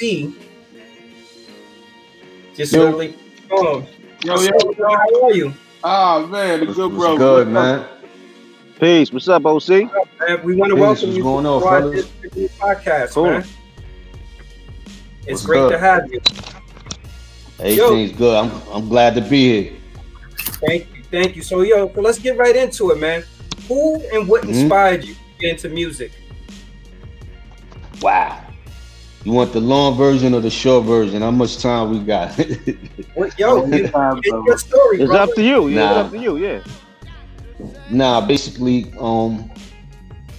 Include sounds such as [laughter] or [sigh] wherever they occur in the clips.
OC. Just yo. early. Oh, yo, yo, yo, how are you? Ah, man, the good bro. good, man. Peace. What's up, OC? we want to Peace. welcome What's you going to on, fellas? podcast, Cool. man. It's What's great good? to have you. Everything's good. I'm I'm glad to be here. Thank you, thank you. So, yo, so let's get right into it, man. Who and what Mhm. inspired you to get into music? Wow. You want the long version or the short version? How much time we got? What, yo, [laughs] you, Anytime, it's brother. your story, It's brother. up to you. Yeah, Nah. it's up to you. Yeah. nah, basically, um,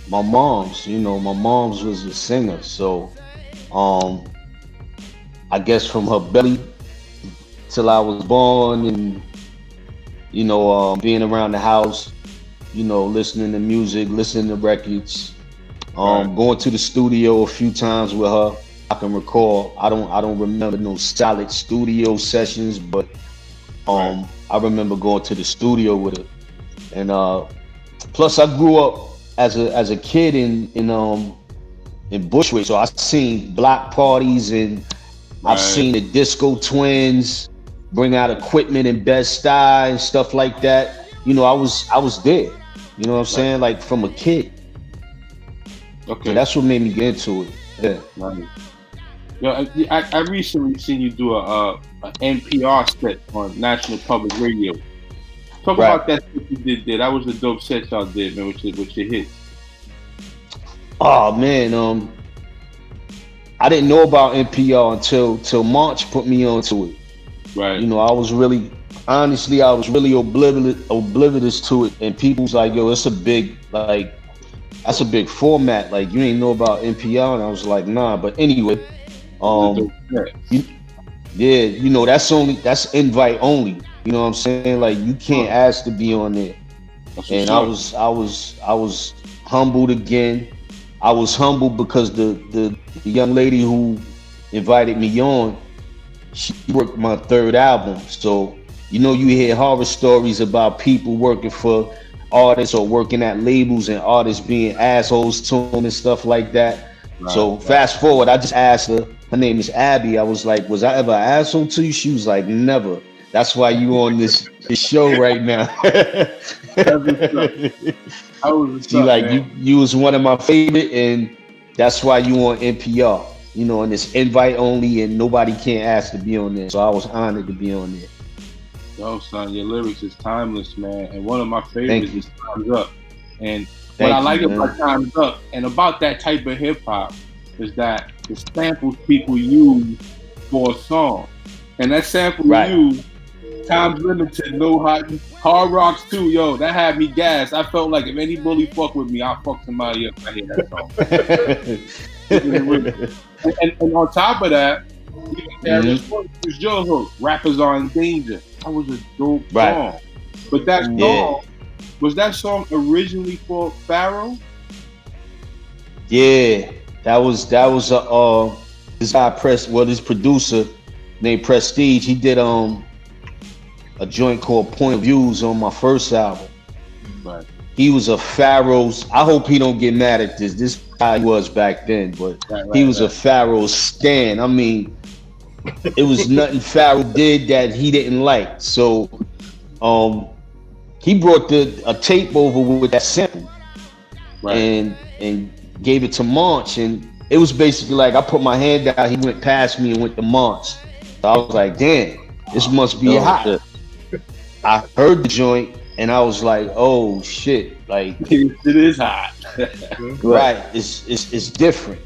my mom's. You know, my mom's was a singer, so, um, I guess from her belly till I was born, and you know, um, being around the house, you know, listening to music, listening to records, um, Right. going to the studio a few times with her. I can recall. I don't. I don't remember no solid studio sessions, but um, I remember going to the studio with her. And uh, plus, I grew up as a as a kid in in um in Bushwick, so I've seen block parties and Right. I've seen the Disco Twins bring out equipment and Bed-Stuy and stuff like that. You know, I was I was there. You know what I'm saying? Like from a kid. Okay. So that's what made me get into it. Yeah. Right. Yo, I, I I recently seen you do a, a, a NPR set on National Public Radio. Talk Right. about that you did there. That was a dope set y'all did, man, Which with your hits. Oh man, um, I didn't know about NPR until till Monch put me onto it. Right. You know, I was really, honestly, I was really oblivious oblivious to it, and people's like, "Yo, it's a big like, that's a big format. Like, you ain't know about NPR," and I was like, "Nah." But anyway, um, [laughs] set. yeah, you know, that's only that's invite only. You know what I'm saying? Like, you can't ask to be on there. And I was I was I was humbled again. I was humbled because the, the the young lady who invited me on, she worked my third album. So you know you hear horror stories about people working for artists or working at labels and artists being assholes to them and stuff like that. Right, so right. fast forward, I just asked her. Her name is Abby. I was like, "Was I ever an asshole to you?" She was like, "Never." That's why you on this, this show right now. [laughs] I was what's up, like man. you, you was one of my favorite, and that's why you on NPR. You know, and it's invite only, and nobody can't ask to be on there. So I was honored to be on there. Yo, son, your lyrics is timeless, man. And one of my favorites is Time's Up. And Thank what I you, like man. about Time's Up and about that type of hip hop is that the samples people use for a song. And that sample Right. you use, Time's Limited, No Hot, Hard Rocks too, yo, that had me gassed. I felt like if any bully fuck with me, I'll fuck somebody up. I hear that song. [laughs] and, and, and on top of that, you know, Darius Mhm. Rucker was your hook. Rappers are in danger. That was a dope Right. song. But that song Yeah. was that song originally for Pharoahe? yeah, that was that was a uh, this guy press well this producer named Prestige. He did um a joint called Point of Views on my first album. Right. He was a Pharoahe's. I hope he don't get mad at this. This guy was back then, but Right, right, he was a right. Pharoahe stan. I mean, it was nothing Pharoahe did that he didn't like. So, um, he brought the a tape over with that sample right. and and gave it to Monch, and it was basically like I put my hand out. He went past me and went to Monch. So I was like, damn, this must be Oh, hot. shit. I heard the joint, and I was like, oh shit, like [laughs] it is hot. [laughs] right it's, it's it's different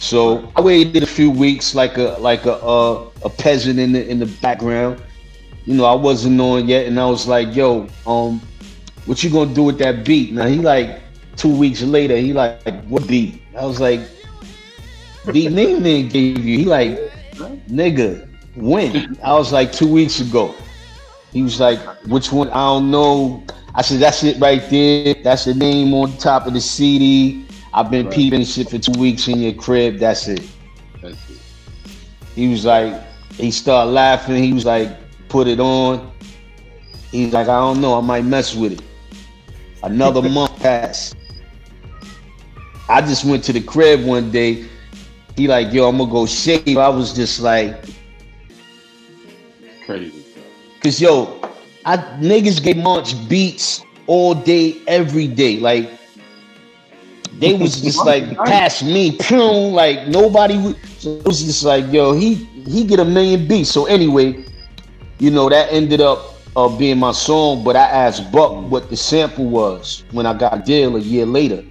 so i waited a few weeks like a like a uh, a peasant in the in the background you know i wasn't on yet and i was like yo um what you gonna do with that beat now he like two weeks later he like what beat i was like beat Ning Ning gave you he like nigga when i was like two weeks ago he was like which one i don't know I said, that's it right there. That's the name on the top of the CD. I've been Right. peeping shit for two weeks in your crib. That's it. That's it. He was like, he started laughing. He was like, put it on. He's like, I don't know. I might mess with it. Another [laughs] month passed. I just went to the crib one day He like, yo, I'm gonna go shave. I was just like, Crazy. cause yo, I niggas get Monch beats all day, every day. Like they was [laughs] just like past me, pew, like nobody. would- So it was just like, yo, he he get a million beats. So anyway, you know that ended up uh, being my song. But I asked Buck what the sample was when I got a deal a year later,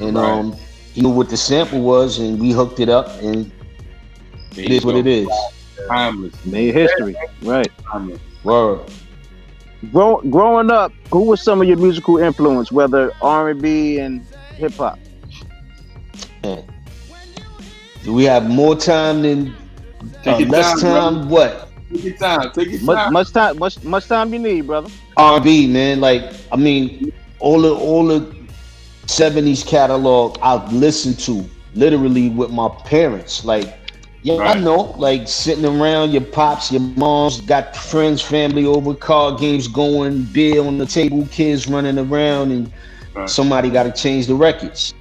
and Right. um, he knew what the sample was, and we hooked it up, and There it you is what it is. Timeless. Made history. Right. Timeless. Word. Grow, growing up, who was some of your musical influence, whether R and B and hip hop? Do we have more time than Take uh, your less time, time? What? Take your time. Take your Much, time. much time, much, much time you need, brother. R&B, man. Like, I mean, all the all the '70s catalog I've listened to literally with my parents. Like, yeah, I know. Like sitting around your pops, your moms, got friends, family over, card games going, beer on the table, kids running around, and Right. somebody got to change the records.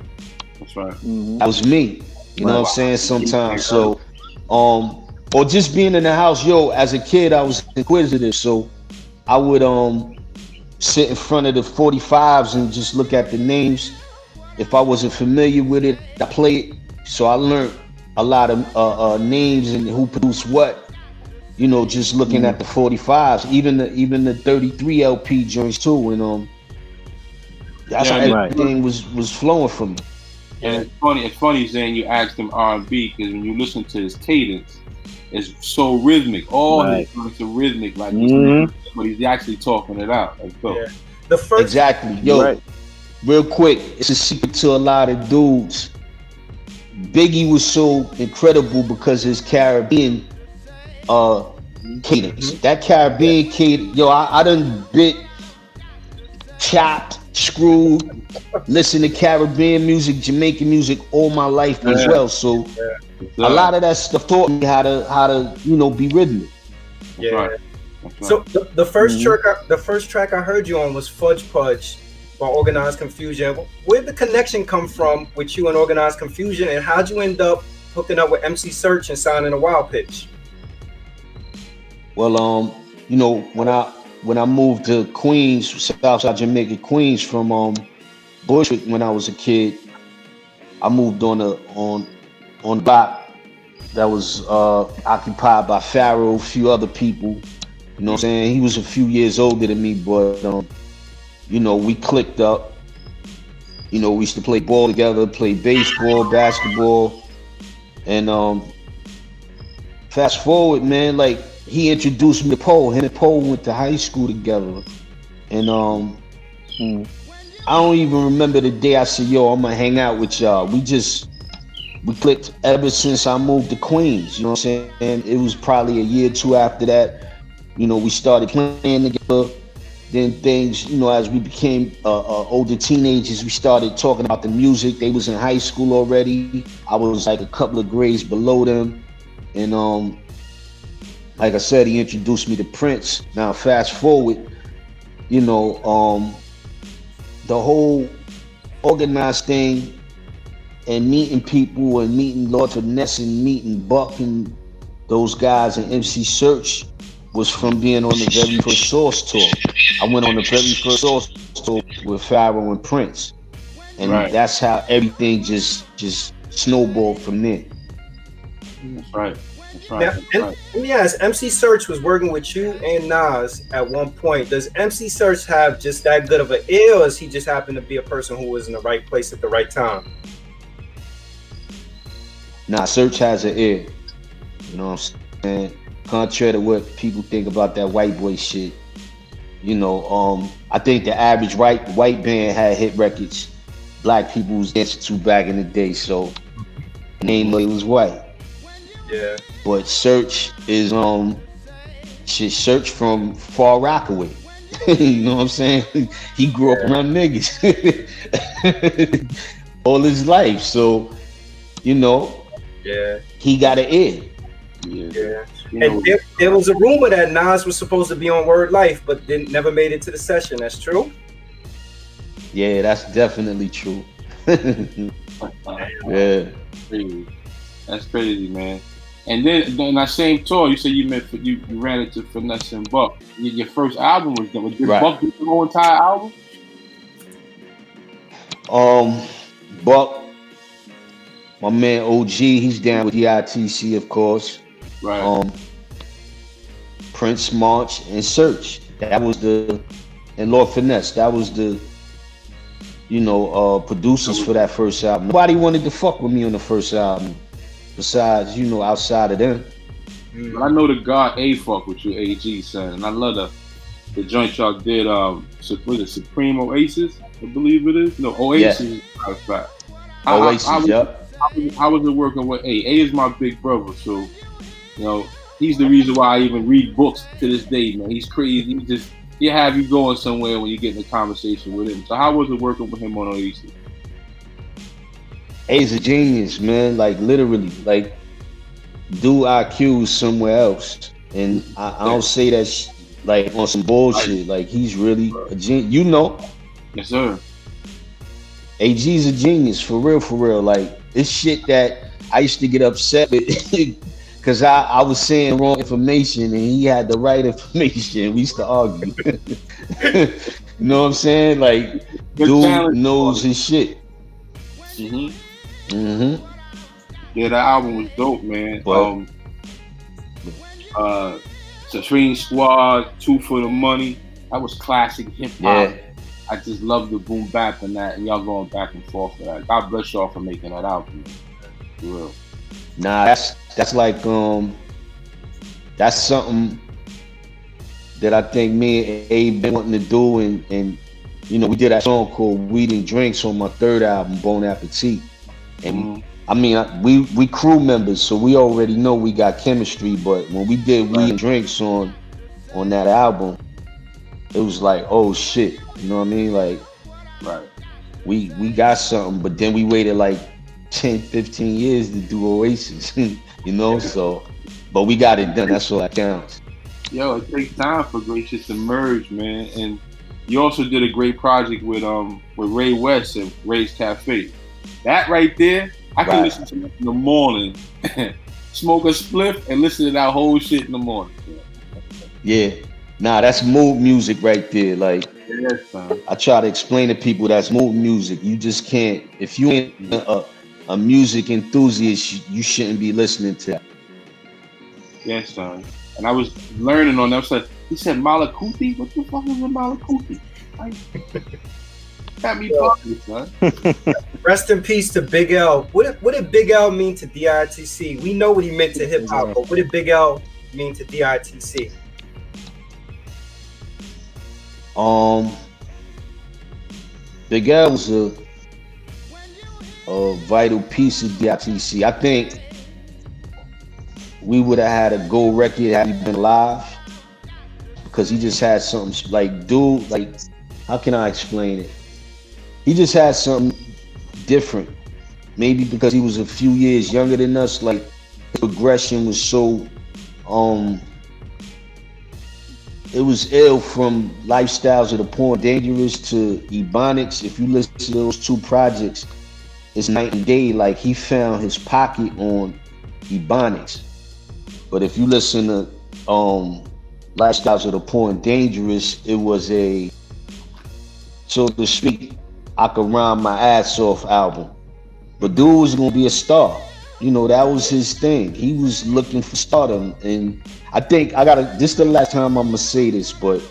That's right. Mhm. That was me. You know what I'm saying? Sometimes. So, um, or just being in the house, yo, as a kid, I was inquisitive. So I would um sit in front of the 45s and just look at the names. If I wasn't familiar with it, I play it. So I learned a lot of uh, uh, names and who produced what. You know, just looking at the 45s, even the even the 33 LP joints too, and um, that's Yeah, how right. everything was was flowing from me. And it's funny. It's funny saying you asked him R and B because when you listen to his cadence, it's so rhythmic. All Right. his songs are rhythmic, like Mhm. but he's actually talking it out. Like, so. Yeah. The first Exactly. Yo, Right. real quick, it's a secret to a lot of dudes. Biggie was so incredible because his Caribbean uh cadence. That Caribbean cadence, yo, I, I done bit, chopped, screwed, listen to Caribbean music, Jamaican music all my life as well. So a lot of that stuff taught me how to how to, you know, be rhythmic. That's yeah. right. So the, the 1st Mhm. track, I, the first track I heard you on was "Fudge Pudge" by Organized Confusion. Where'd the connection come from with you and Organized Confusion, and how'd you end up hooking up with MC Serch and signing a Wild Pitch? Well, um, you know, when I when I moved to Queens, Southside Jamaica, Queens from um Bushwick when I was a kid, I moved on a on on block that was uh occupied by Pharoahe, a few other people. You know what I'm saying? He was a few years older than me, but um, you know, we clicked up. You know, we used to play ball together, play baseball, basketball, and um fast forward, man, like he introduced me to Po. Him and Po went to high school together. And um Mm. I don't even remember the day I said, yo, I'm gonna hang out with y'all. We just we clicked ever since I moved to Queens. You know what I'm saying? And it was probably a year or two after that. You know, we started playing together. Then things, you know, as we became uh, uh, older teenagers, we started talking about the music. They was in high school already. I was like a couple of grades below them, and um, like I said, he introduced me to Prince. Now, fast forward, you know, um, the whole organized thing and meeting people and meeting Lord Finesse and meeting Buck and those guys and MC Serch was from being on the very first Source tour. I went on the very first Source tour with Pharoahe and Prince, and Right. that's how everything just just snowballed from there. That's right. That's right. Now, right. let me ask, MC Serch was working with you and Nas at one point. Does MC Serch have just that good of an ear, or is he just happened to be a person who was in the right place at the right time? Nah, Serch has an ear. You know what I'm saying? Contrary to what people think about that white boy shit. You know, um, I think the average white white band had hit records black people was dancing to back in the day, so name ain't know was white. Yeah. But Serch is um shit Serch from Far Rockaway. [laughs] you know what I'm saying? [laughs] He grew up around niggas [laughs] all his life. So, you know, Yeah. he got an ear. Yeah. Yeah. And there, there was a rumor that Nas was supposed to be on Word Life, but didn't never made it to the session. That's true. Yeah, that's definitely true. yeah. That's crazy, man. And then on that same tour, you said you met you, you ran into Finesse and Buck. Your, your first album was done. Did Right. Buck do the whole entire album? Um, Buck, my man OG, he's down with DITC, of course. Right. Um, Prince Monch and Serch. That was the and Lord Finesse. That was the you know uh producers for that first album. Nobody wanted to fuck with me on the first album, besides you know outside of them. Mm. But I know the God A fuck with you, AG son, and I love the the joint y'all did. Um, was it Supreme Oasis? I believe it is. No, Oasis. matter. I- I- Oasis, I. I was, I was working with A. A is my big brother, so you know he's the reason why I even read books to this day, man. He's crazy. He just he have you going somewhere when you get in a conversation with him. So how was it working with him on Oasis? A's a genius, man. Like literally, like do IQ somewhere else, and I, I don't say that sh- like on some bullshit. Like he's really a genius. You know, Yes, sir. AG's a genius for real, for real. Like it's shit that I used to get upset with [laughs] because I, I was saying wrong information and he had the right [laughs] information. We used to argue. [laughs] you know what I'm saying? Like Good dude talent. knows his shit. hmm hmm Yeah, that album was dope, man. But- um, uh, Supreme Squad, Two for the Money. That was classic hip hop. Yeah. I just love the boom bap and that, and y'all going back and forth for that. God bless y'all for making that album. For real. Nah, that's that's like um that's something that I think me and Abe been wanting to do and and you know we did that song called Weed and Drinks on my third album, Bon Appetit. And Mhm. I mean we we crew members, so we already know we got chemistry, but when we did Weed and Drinks on on that album, it was like, oh shit. You know what I mean? Like Right. we we got something, but then we waited like 10, 15 years to do Oasis, [laughs] you know. So, but we got it done. That's all that counts. Yo, it takes time for great shit to merge, man. And you also did a great project with um with Ray West and Ray's Cafe. That right there, I can Right. listen to in the morning, [laughs] smoke a spliff, and listen to that whole shit in the morning. Yeah, nah, that's mood music right there. Like Yes. I try to explain to people, that's mood music. You just can't. If you ain't a, a music enthusiast, you shouldn't be listening to that. Yes, son. And I was learning on that. He said Malakuti? What the fuck is a Malakuti? Like, [laughs] got me bugging, son. [laughs] Rest in peace to Big L. What did, what did Big L mean to DITC? We know what he meant to hip hop, but what did Big L mean to DITC? Um, Big L was a, a vital piece of DITC. I think we would have had a gold record had he been alive because he just had something like, dude, like, how can I explain it? He just had something different. Maybe because he was a few years younger than us, like, his progression was so, um, it was ill from lifestyles of the poor and dangerous to ebonics. If you listen to those two projects it's night and day. Like he found his pocket on ebonics. But if you listen to um lifestyles of the poor and dangerous it was a so to speak i could rhyme my ass off album but dude was gonna be a star you know that was his thing he was looking for stardom and I think I gotta. This is the last time I'm gonna say this, but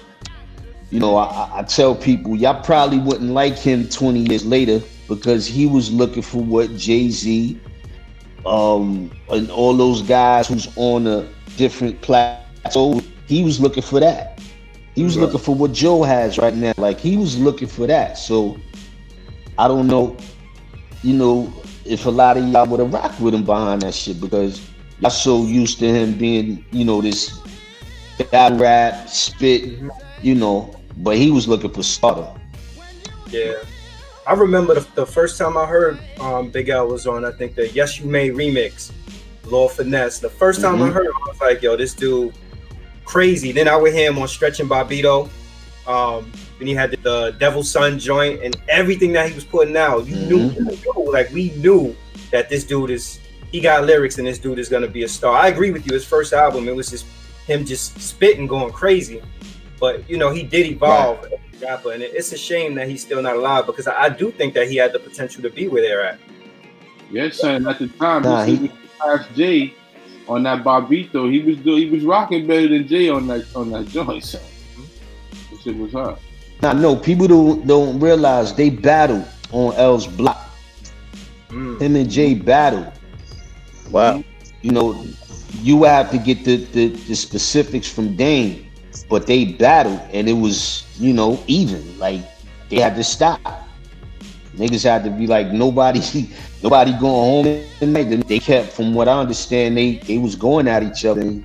you know, I, I- tell people y'all probably wouldn't like him 20 years later because he was looking for what Jay Z, um, and all those guys who's on a different plateau. He was looking for that. He was Right. looking for what Joe has right now. Like he was looking for that. So I don't know, you know, if a lot of y'all would have rocked with him behind that shit because y'all so used to him being, you know, this battle rap, spit, you know, but he was looking for stardom. Yeah. I remember the, the first time I heard um, Big L was on, I think the Yes You May remix, Lord Finesse. The first time I Mhm. heard him, I was like, yo, this dude crazy. Then I would hear him on Stretch and Bobbito. Um, then he had the, the Devil Sun joint and everything that he was putting out. You knew, Mhm. knew, like we knew that this dude is he got lyrics and this dude is gonna be a star. I agree with you. His first album, it was just him just spitting, going crazy. But you know, he did evolve right. rapper, and it's a shame that he's still not alive because I, I, do think that he had the potential to be where they're at. Yes, son. At the time, nah, he past Jay on that Bobbito. He was he was rocking better than Jay on that on that joint. Son. That shit was hard. Now, no, people don't don't realize they battled on L's block. Mm. Him and Jay battled. Wow. You know, you have to get the, the, the specifics from Dame, but they battled and it was, you know, even. Like they had to stop. Niggas had to be like nobody, [laughs] nobody going home tonight. They kept, from what I understand, they they was going at each other. And,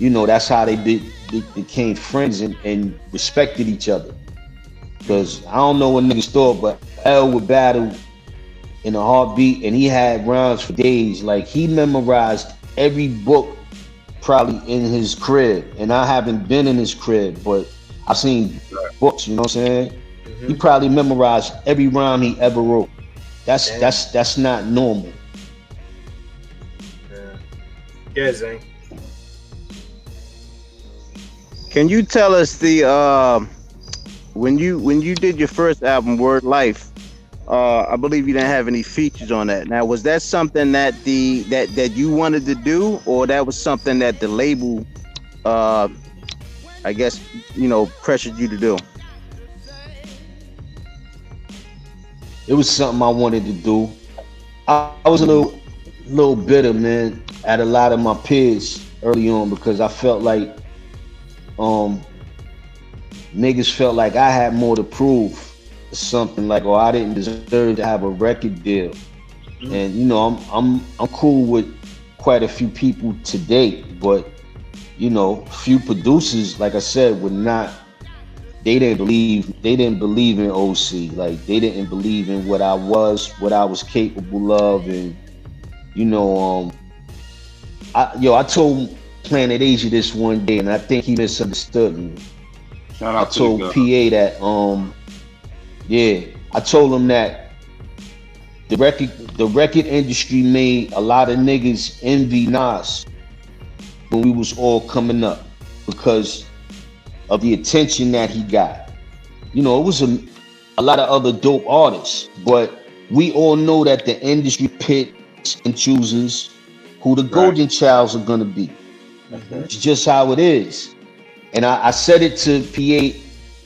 you know, that's how they, be, they became friends and, and respected each other. Because I don't know what niggas thought, but L would battle in a heartbeat, and he had rounds for days. Like he memorized every book probably in his crib, and I haven't been in his crib, but I've seen books. You know what I'm saying? Mm-hmm. He probably memorized every rhyme he ever wrote. That's Damn. that's that's not normal. Yeah, yeah Zane. Can you tell us the uh, when you when you did your first album, Word Life? Uh, I believe you didn't have any features on that. Now, was that something that the that that you wanted to do, or that was something that the label, uh, I guess, you know, pressured you to do? It was something I wanted to do. I, I was a little little bitter, man, at a lot of my peers early on because I felt like um niggas felt like I had more to prove. Something like, oh, I didn't deserve to have a record deal. Mm-hmm. And you know, I'm I'm I'm cool with quite a few people today, but you know, few producers, like I said, would not they didn't believe they didn't believe in OC. Like they didn't believe in what I was, what I was capable of, and you know, um I yo, I told Planet Asia this one day, and I think he misunderstood me. Shout out I told PA that um yeah, I told him that the record the record industry made a lot of niggas envy Nas when we was all coming up because of the attention that he got. You know, it was a, a lot of other dope artists, but we all know that the industry picks and chooses who the right. golden childs are gonna be. Mm-hmm. It's just how it is. And I, I said it to PA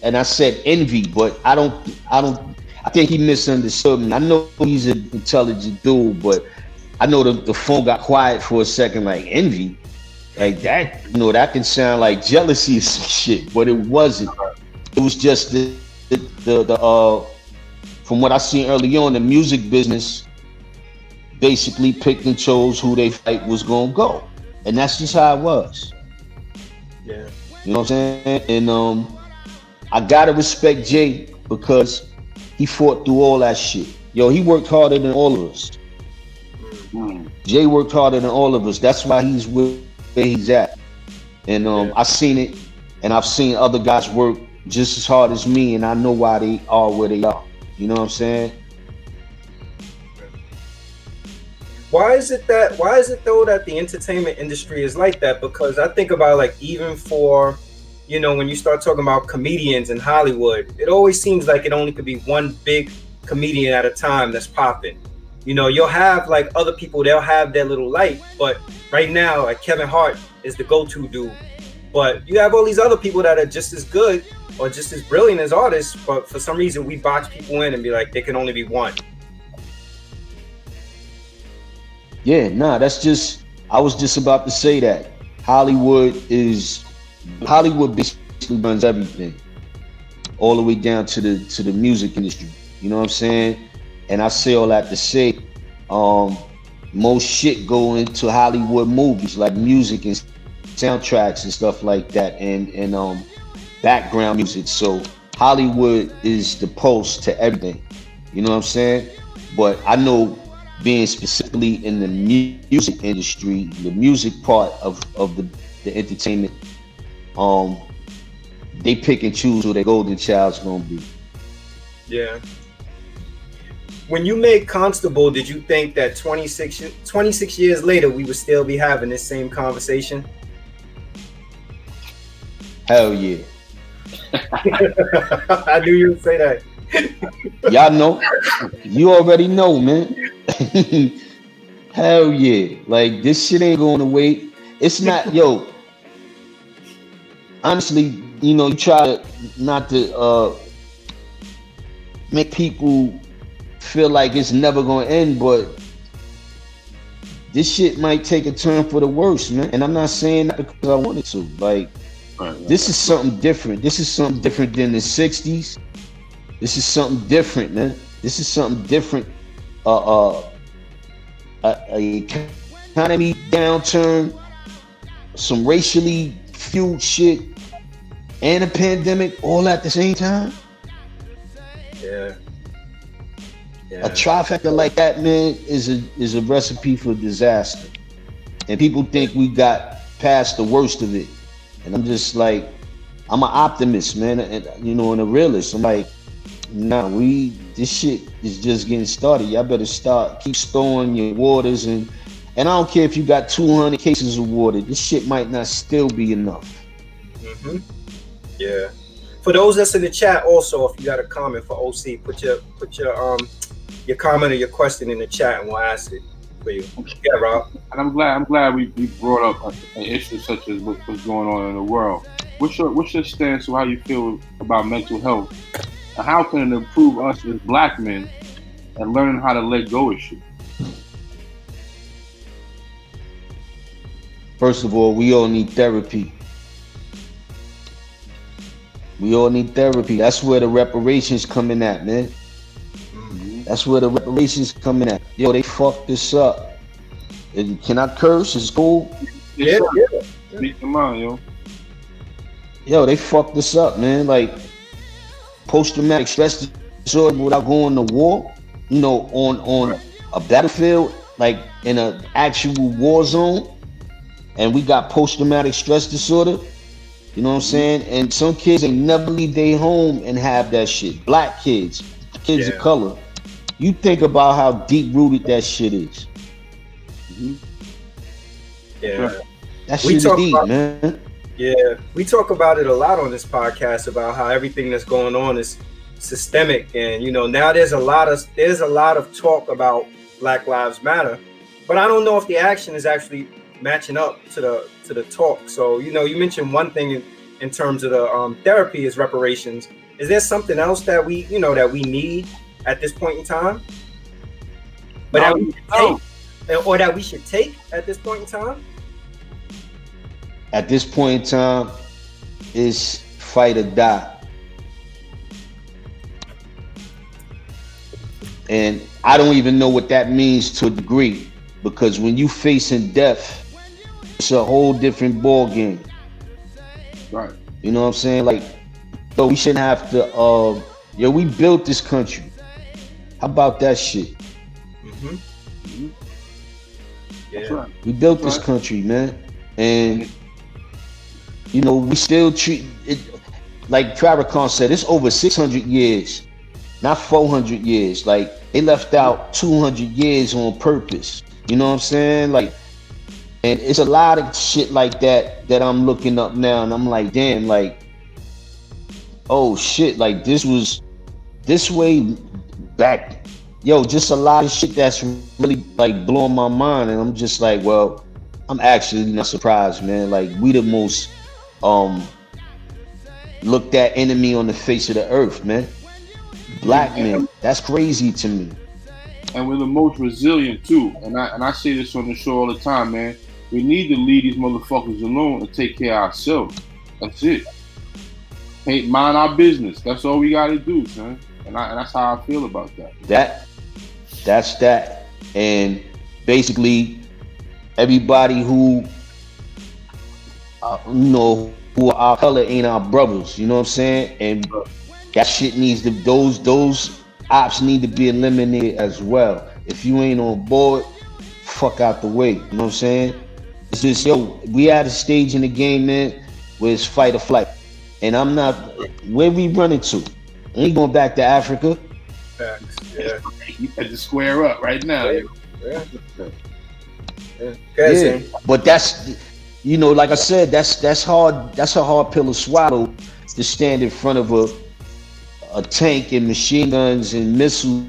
and I said envy, but I don't I don't I think he misunderstood me. I know he's an intelligent dude, but I know the, the phone got quiet for a second, like envy. Like that, you know, that can sound like jealousy or some shit, but it wasn't. It was just the the, the, the uh from what I seen early on, the music business basically picked and chose who they fight was gonna go. And that's just how it was. Yeah. You know what I'm saying? And um, I gotta respect Jay because he fought through all that shit. Yo, he worked harder than all of us. Mm. Jay worked harder than all of us. That's why he's where he's at. And um, yeah. I seen it, and I've seen other guys work just as hard as me, and I know why they are where they are. You know what I'm saying? Why is it that why is it though that the entertainment industry is like that? Because i think about like even for you know when you start talking about comedians in hollywood it always seems like it only could be one big comedian at a time that's popping. You know you'll have like other people they'll have their little light but right now like kevin hart is the go-to dude. But you have all these other people that are just as good or just as brilliant as artists but for some reason we box people in and be like there can only be one Yeah, nah, that's just I was just about to say that. Hollywood is Hollywood basically runs everything. All the way down to the to the music industry. You know what I'm saying? And I say all that to say, um, most shit go into Hollywood movies like music and soundtracks and stuff like that and and um background music. So Hollywood is the pulse to everything. You know what I'm saying? But I know being specifically in the music industry, the music part of, of the, the entertainment, um, they pick and choose who their golden child's gonna be. Yeah. when you made Constable, did you think that 26, 26 years later we would still be having this same conversation? Hell yeah. [laughs] I knew you would say that. [laughs] Y'all know. You already know, man. [laughs] Hell yeah. Like this shit ain't going to wait. It's not, yo. Honestly, you know, you try to not to uh make people feel like it's never gonna end, but this shit might take a turn for the worse, man. And I'm not saying that because I wanted to. Like, this is something different. This is something different than the '60s. This is something different, man. This is something different. Uh, uh, a, a economy downturn, some racially fueled shit, and a pandemic all at the same time. Yeah. Yeah. A trifecta like that, man, is a is a recipe for disaster. And people think we got past the worst of it. And I'm just like, I'm an optimist, man, and you know, and a realist. I'm like, nah, we this shit is just getting started. Y'all better start keep storing your waters and and I don't care if you got 200 cases of water. This shit might not still be enough. Mm-hmm. Yeah. For those that's in the chat, also, if you got a comment for OC, put your put your um your comment or your question in the chat, and we'll ask it for you. Yeah, Rob. And I'm glad I'm glad we, we brought up an issue such as what, what's going on in the world. What's your what's your stance on how you feel about mental health, and how can it improve us as black men and learning how to let go of shit? First of all, we all need therapy. We all need therapy. That's where the reparations coming at, man. Mm-hmm. That's where the reparations coming at. Yo, they fucked this up. Can I curse? It's cool. Yeah, yeah. Speak your mind, yo. Yo, they fucked this up, man. Like post-traumatic stress disorder without going to war. You know, on on a battlefield, like in an actual war zone, and we got post-traumatic stress disorder. You know what I'm mm-hmm. saying? And some kids ain't never leave their home and have that shit. Black kids, kids Yeah. of color. You think about how deep rooted that shit is. Mm-hmm. Yeah. That shit is deep, about- man. Yeah, we talk about it a lot on this podcast about how everything that's going on is systemic, and you know now there's a lot of there's a lot of talk about Black Lives Matter, but I don't know if the action is actually matching up to the to the talk. So you know, you mentioned one thing in, in terms of the um, therapy is reparations. Is there something else that we you know that we need at this point in time? But that we should No. take, or that we should take at this point in time? At this point in time, it's fight or die. And I don't even know what that means to a degree because when you facing death, it's a whole different ball game. Right. You know what I'm saying? Like, yo, we shouldn't have to. Uh, yo, we built this country. How about that shit? Mm-hmm. That's Yeah. right. We built this Right. country, man, and you know we still treat it like Farrakhan said. It's over 600 years, not 400 years. Like they left out 200 years on purpose. You know what I'm saying? Like, and it's a lot of shit like that that I'm looking up now, and I'm like, damn, like, oh shit, like this was this way back yo, just a lot of shit that's really like blowing my mind, and I'm just like, well, I'm actually not surprised, man. Like we the most um looked at enemy on the face of the earth, man. Black men, that's crazy to me. and we're the most resilient too. And I and I say this on the show all the time, man. We need to leave these motherfuckers alone and take care of ourselves. That's it. Hey, mind our business. That's all we gotta do, son. And, I, and that's how I feel about that. That that's that. And basically everybody who uh, you know who our color ain't our brothers, you know what I'm saying? And that shit needs to those those ops need to be eliminated as well. If you ain't on board, fuck out the way. You know what I'm saying? It's just yo, we at a stage in the game, man, where it's fight or flight. And I'm not where we running to. I ain't going back to Africa. Facts. Yeah. You had to square up right now. Yeah. Yeah. yeah. Yeah, but that's you know, like I said, that's that's hard. That's a hard pill to swallow to stand in front of a a tank and machine guns and missiles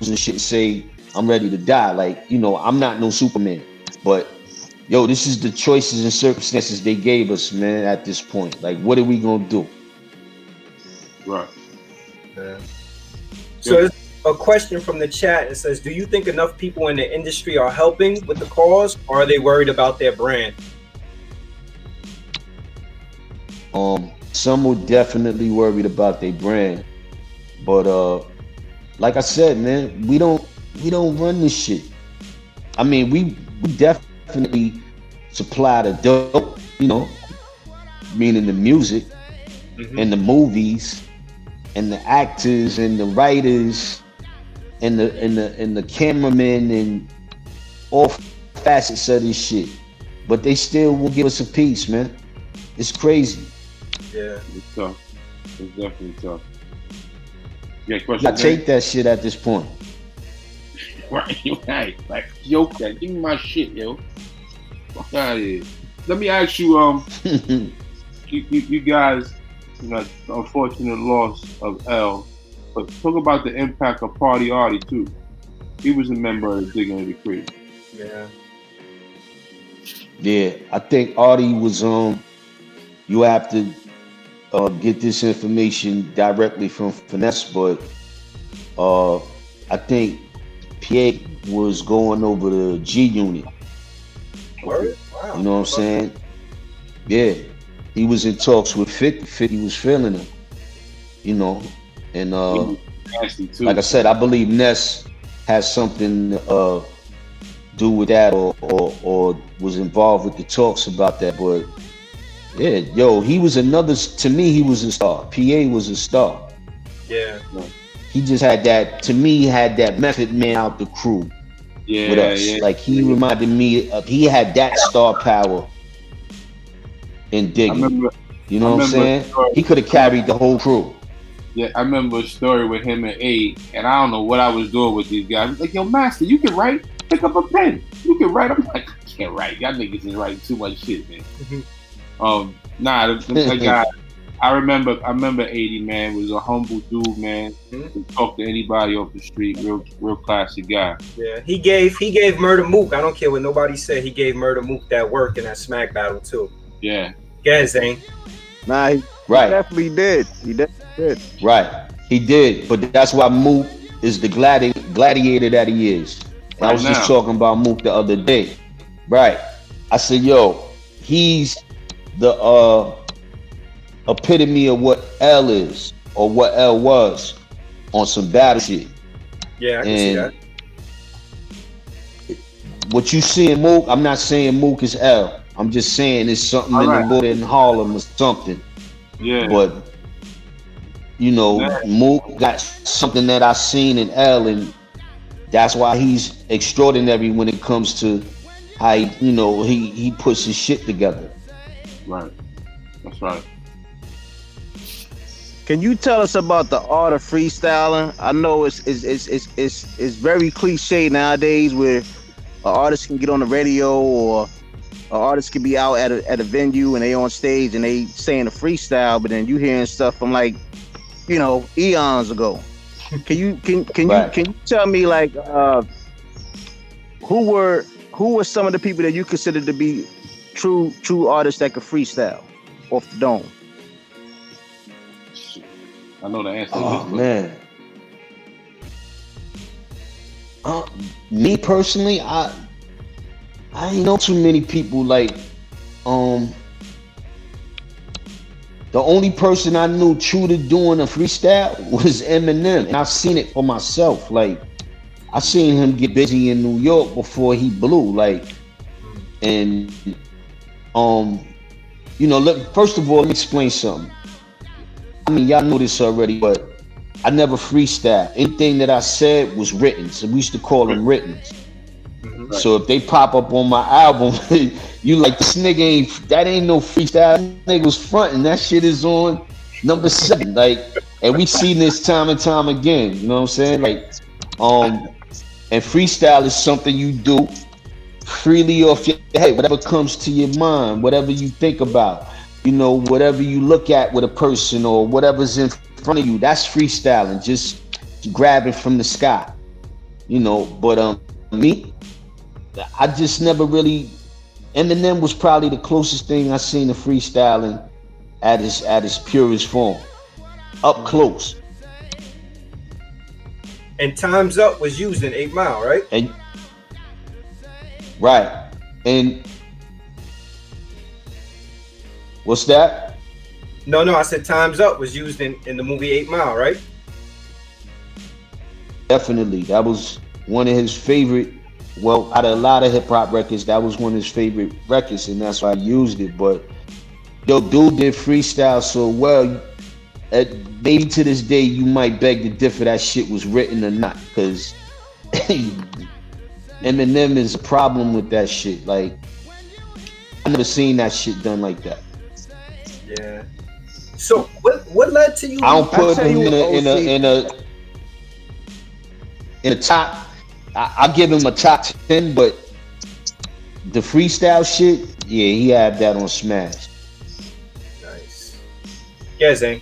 and shit. Say I'm ready to die. Like you know, I'm not no Superman, but yo, this is the choices and circumstances they gave us, man. At this point, like, what are we gonna do? Right. Yeah. So there's a question from the chat. It says, "Do you think enough people in the industry are helping with the cause, or are they worried about their brand?" Um, some were definitely worried about their brand, but uh, like I said, man, we don't we don't run this shit. I mean, we we definitely supply the dope, you know, meaning the music Mhm. and the movies and the actors and the writers and the and the and the cameramen and all facets of this shit. But they still will give us a piece, man. It's crazy. Yeah. It's tough. It's definitely tough. Yeah, I take that shit at this point. [laughs] Right, right. Like, yoke that. Give me my shit, yo. Fuck out of here. Let me ask you, um, [laughs] you, you, you guys, you know, the unfortunate loss of L, but talk about the impact of Party Arty too. He was a member of the Dignity Crew. Yeah. Yeah, I think Arty was um. You have to uh, get this information directly from Finesse, but uh, I think Pierre was going over the G Unit. Word? Wow. You know what I'm saying? Yeah, he was in talks with 50. 50 was feeling him. You know, and uh, too. like I said, I believe Ness has something uh do with that or, or or was involved with the talks about that. But yeah, yo, he was another to me, he was a star. PA was a star. Yeah. He just had that to me, he had that method man out the crew yeah, with us. yeah. Like he reminded me of he had that star power in I digging. remember, You know I what I'm saying? He could have carried the whole crew. yeah, I remember a story with him and A, and I don't know what I was doing with these guys. Like, yo, master, you can write. Pick up a pen. You can write. I'm like, I can't write. Y'all niggas is writing too much shit, man. Mm-hmm. Um, nah, the, the, the guy. I remember. I remember. Eighty man was a humble dude, man. Mhm. Talk to anybody off the street. Real, real classy guy. Yeah. He gave he gave Murder Mook. I don't care what nobody said. He gave Murder Mook that work in that smack battle too. Yeah. Go ahead, Zane. Nah, he Right. definitely did. He definitely did. Right. He did, but that's why Mook is the gladi- gladiator that he is. And I Right was just talking about Mook the other day. Right. I said, yo, he's the uh epitome of what L is or what L was on some battle shit. Yeah, I can see that. And what you see in Mook, I'm not saying Mook is L. I'm just saying it's something in Alright. the border in Harlem or something. Yeah. But you know, Yeah. Mook got something that I seen in L, and that's why he's extraordinary when it comes to how he, you know he he puts his shit together. Right. That's right. Can you tell us about the art of freestyling? I know it's it's it's it's it's, it's very cliche nowadays where an artist can get on the radio or an artist can be out at a, at a venue and they on stage and they saying a freestyle, but then you hearing stuff from like, you know, eons ago. Can you can can you can you tell me like uh, who were who were some of the people that you considered to be true true artists that could freestyle off the dome? I know the answer. Oh man. Uh, me personally, I I know too many people like um the only person I knew true to doing a freestyle was Eminem, and I've seen it for myself. Like I seen him get busy in New York before he blew. Like, and um, you know, look. First of all, let me explain something. I mean, y'all know this already, but I never freestyle. Anything that I said was written. So we used to call them written. Mhm. So if they pop up on my album, [laughs] you like this nigga ain't that ain't no freestyle. That nigga was fronting. That shit is on number seven. Like and we seen this time and time again. You know what I'm saying? Like, um, and freestyle is something you do freely off your head, whatever comes to your mind, whatever you think about, you know, whatever you look at with a person or whatever's in front of you. That's freestyling, just grabbing from the sky, you know. But um, me, I just never really. Eminem was probably the closest thing I seen to freestyling at its at its purest form, up close. And Times Up was used in Eight Mile, right? And right, and what's that? No, no, I said Times Up was used in, in the movie Eight Mile, right? Definitely, that was one of his favorite. Well, out of a lot of hip hop records, that was one of his favorite records, and that's why I used it. But yo, dude did freestyle so well. At, maybe to this day, you might beg to differ that shit was written or not, because [laughs] Eminem is a problem with that shit. Like, I never seen that shit done like that. Yeah. So what what led to you? I don't put him in a, in a in a in a top. I, I give him a top ten, but the freestyle shit, yeah, he had that on Smash. Nice. Yeah, Zane.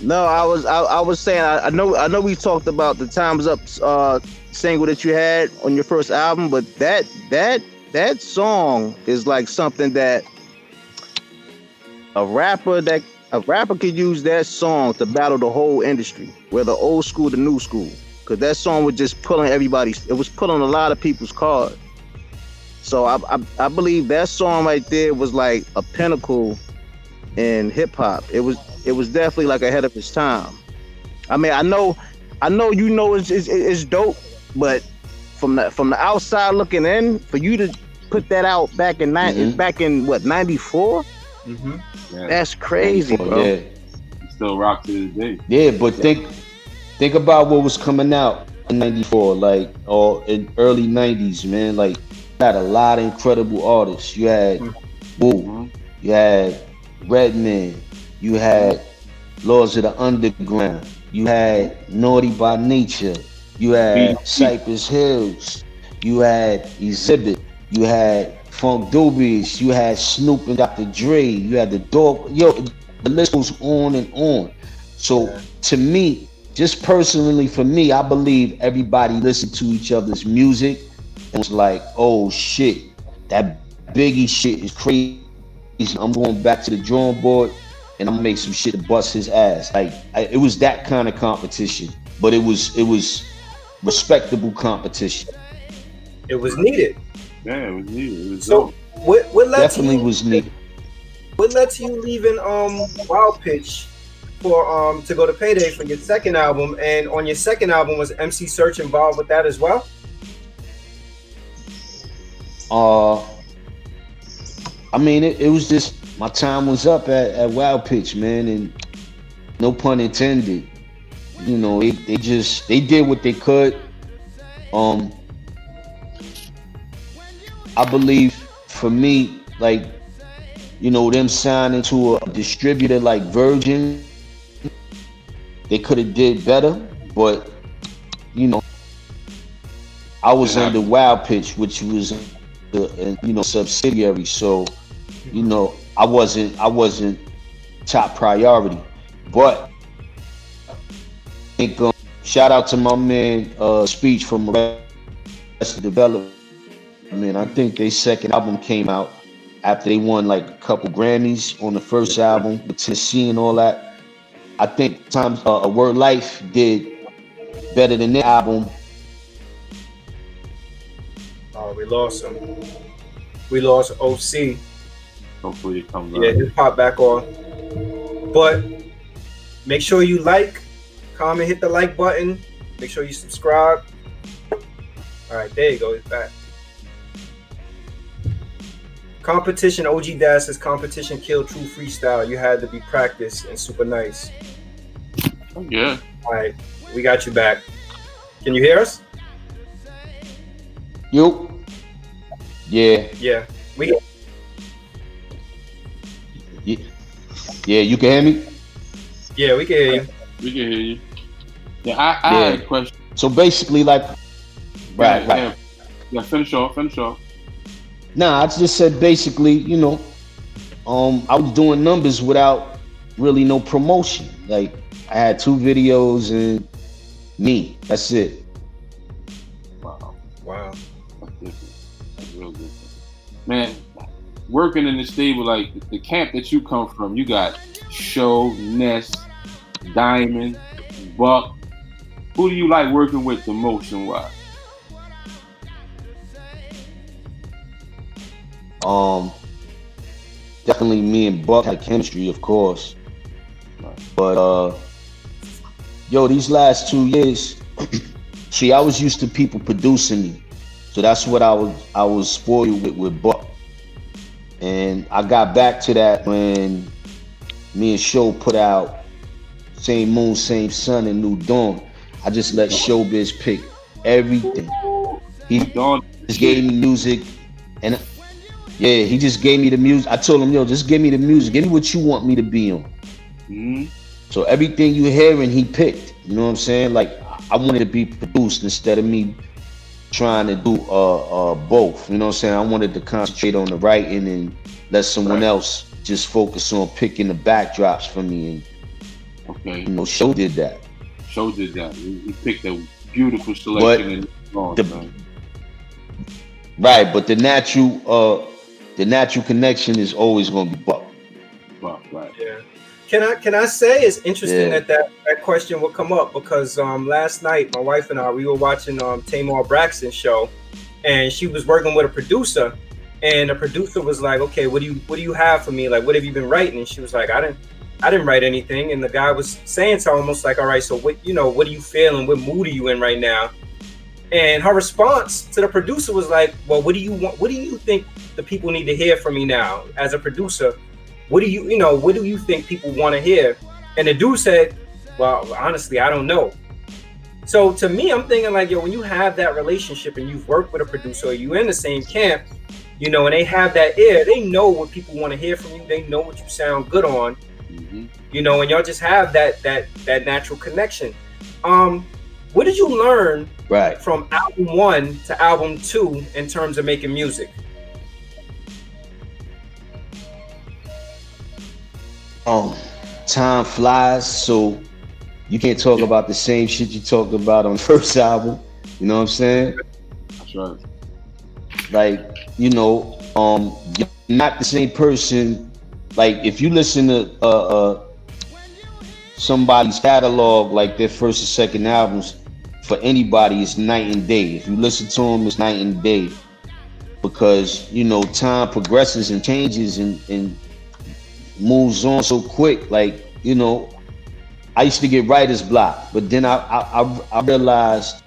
No, I was I, I was saying I, I know I know we talked about the Times Up uh single that you had on your first album, but that that that song is like something that a rapper that a rapper could use that song to battle the whole industry, whether old school to new school. Cause that song was just pulling everybody's it was pulling a lot of people's cards. So I, I I believe that song right there was like a pinnacle in hip hop. It was it was definitely like ahead of its time. I mean, I know, I know you know it's it's, it's dope, but from the from the outside looking in, for you to put that out back in 9 Mhm. back in what ninety four, Mm-hmm. Yeah, that's crazy, bro. Yeah, still rock to this day. yeah, but think think about what was coming out in '94, like or in early '90s, man. Like, you had a lot of incredible artists. You had Wu, Mhm. you had Redman, you had Lords of the Underground, you had Naughty by Nature, you had. Cypress Hills, you had Exhibit, you had Funkdoobiest, you had Snoop and Dr. Dre, you had the dog. Yo, the list goes on and on. So to me, just personally for me, I believe everybody listened to each other's music and was like, oh shit, that Biggie shit is crazy. I'm going back to the drawing board and I'm gonna make some shit to bust his ass. Like I, it was that kind of competition, but it was it was respectable competition. It was needed. Yeah, it was needed. It was So what what led Definitely you, was needed. what led to you leaving um Wild Pitch for um to go to Payday for your second album, and on your second album was MC Serch involved with that as well? Uh, I mean, it, it was just my time was up at, at Wild Pitch, man, and no pun intended. You know, they, they just they did what they could. Um, I believe for me, like you know, them signing to a distributor like Virgin, they could have did better, but you know, I was under Wild Pitch, which was the uh, you know subsidiary, so you know I wasn't I wasn't top priority, but think um, shout out to my man uh, Speech from Arrested Development. I mean I think their second album came out after they won like a couple Grammys on the first album with Tennessee and all that. I think times uh, a Word Life did better than their album. Oh, we lost him. We lost OC. Hopefully it comes Yeah, out. just pop back on. But make sure you like, comment, hit the like button. Make sure you subscribe. All right, there you go. It's back. Competition OG Dash says competition kill true freestyle. You had to be practiced and super nice. Yeah. All right, we got you back. Can you hear us? Yo, yeah, Yeah, we. Yeah. Yeah, you can hear me. Yeah, we can hear you. We can hear you. Yeah, I, I Yeah. had a question. So basically, like, right, yeah, right. Yeah. yeah, finish off, finish off. Nah, I just said basically, you know, um, I was doing numbers without really no promotion. Like, I had two videos and me. That's it. Wow, Wow. that's different. That's real different. Man, working in the stable, like the camp that you come from, you got Show, Ness, Diamond, Buck. Who do you like working with the motion wise? Um, definitely me and Buck had chemistry, of course. But uh, yo, these last two years, [clears throat] see, I was used to people producing me, so that's what I was I was spoiled with with Buck, and I got back to that when me and Show put out Same Moon, Same Sun, and New Dawn. I just let Showbiz pick everything. He just gave me music and yeah he just gave me the music. I told him yo just give me the music. Give me what you want me to be on. Hmm so everything you hearing he picked. You know what i'm saying? Like i wanted to be produced instead of me trying to do uh uh both you know what i'm saying i wanted to concentrate on the writing and let someone Right. else just focus on picking the backdrops for me and Okay, you know show did that Show did that. He, he picked a beautiful selection and Dawn, the- man. right but the natural uh the natural connection is always going to be buck Buck, right. Yeah. Can I can I say it's interesting Yeah. that, that that question will come up because um last night my wife and I we were watching um Tamar Braxton show and she was working with a producer and the producer was like, Okay, what do you what do you have for me? Like what have you been writing? And she was like, I didn't I didn't write anything. And the guy was saying to her almost like, All right, so what you know, what are you feeling? What mood are you in right now? And her response to the producer was like, Well, what do you want what do you think the people need to hear from me now as a producer? What do you you know what do you think people want to hear? And the dude said well honestly i don't know. So to me i'm thinking like yo when you have that relationship and you've worked with a producer you in the same camp you know and they have that ear they know what people want to hear from you they know what you sound good on hmm you know and y'all just have that that that natural connection. Um what did you learn right. from album one to album two in terms of making music um time flies so you can't talk about the same shit you talked about on the [laughs] first album you know what i'm saying? That's right. like you know um you're not the same person. Like if you listen to uh uh somebody's catalog like their first or second albums for anybody it's night and day. If you listen to them it's night and day. Because you know time progresses and changes and and moves on so quick like you know i used to get writer's block but then i i, I, I realized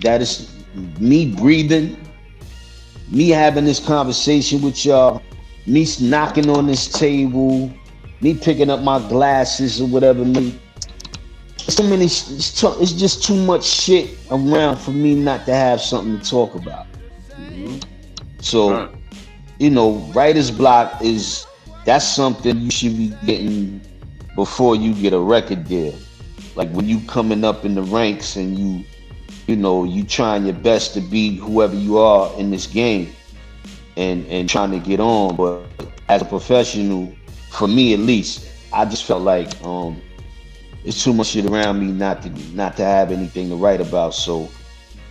that it's me breathing me having this conversation with y'all, me knocking on this table, me picking up my glasses or whatever. Me, so many. It's, too, it's just too much shit around for me not to have something to talk about. hmm So, Right. you know, writer's block is that's something you should be getting before you get a record deal. Like when you coming up in the ranks and you, you know, you trying your best to be whoever you are in this game, and and trying to get on. But as a professional, for me at least, I just felt like um, it's too much shit around me not to not to have anything to write about. So,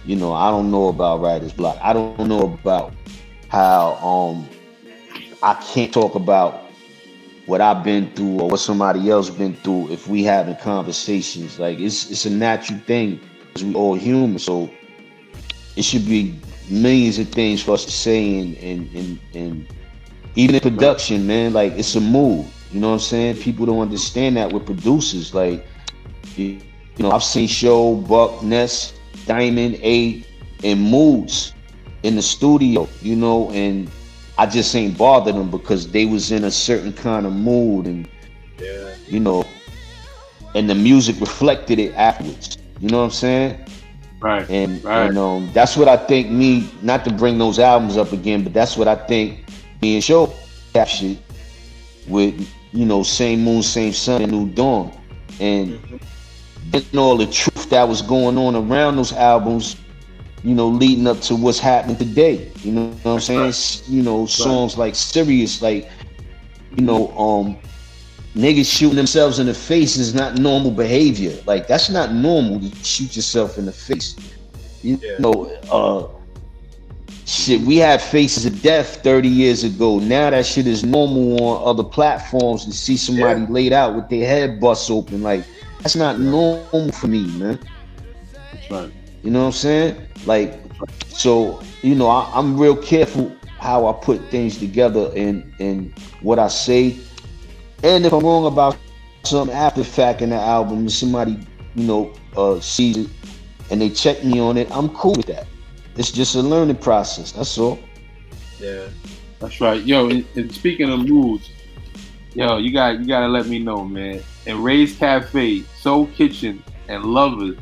you know, I don't know about writer's block. I don't know about how um I can't talk about what I've been through or what somebody else been through if we having conversations. Like it's it's a natural thing because we all human. So it should be millions of things for us to say and and and, and even in production, man, like it's a move. You know what I'm saying? People don't understand that with producers. Like you, know, I've seen Show, Buck, Ness, Diamond, A, and Moods in the studio, you know, and I just ain't bothered them because they was in a certain kind of mood and yeah you know, and the music [laughs] reflected it afterwards. You know what I'm saying? Right. And, Right. and um, that's what I think me, not to bring those albums up again, but that's what I think me and Show captured with you know, same moon, same sun, and new dawn, and getting all the truth that was going on around those albums, you know, leading up to what's happening today. You know what I'm saying? S- You know, songs like Serious, like, you know, um, niggas shooting themselves in the face is not normal behavior. Like that's not normal to shoot yourself in the face. You Yeah. know, uh shit, we had faces of death 30 years ago. Now that shit is normal on other platforms to see somebody laid out with their head bust open. Like that's not normal for me, man. That's right. You know what I'm saying? Like, so you know, I, I'm real careful how I put things together and and what I say. And if I'm wrong about something after fact in the album, and somebody you know uh, sees it and they check me on it, I'm cool with that. It's just a learning process. That's all. Yeah. That's right. Yo, and, and speaking of moods, yo, you got you gotta let me know, man. And Ray's Cafe, Soul Kitchen, and Lovers.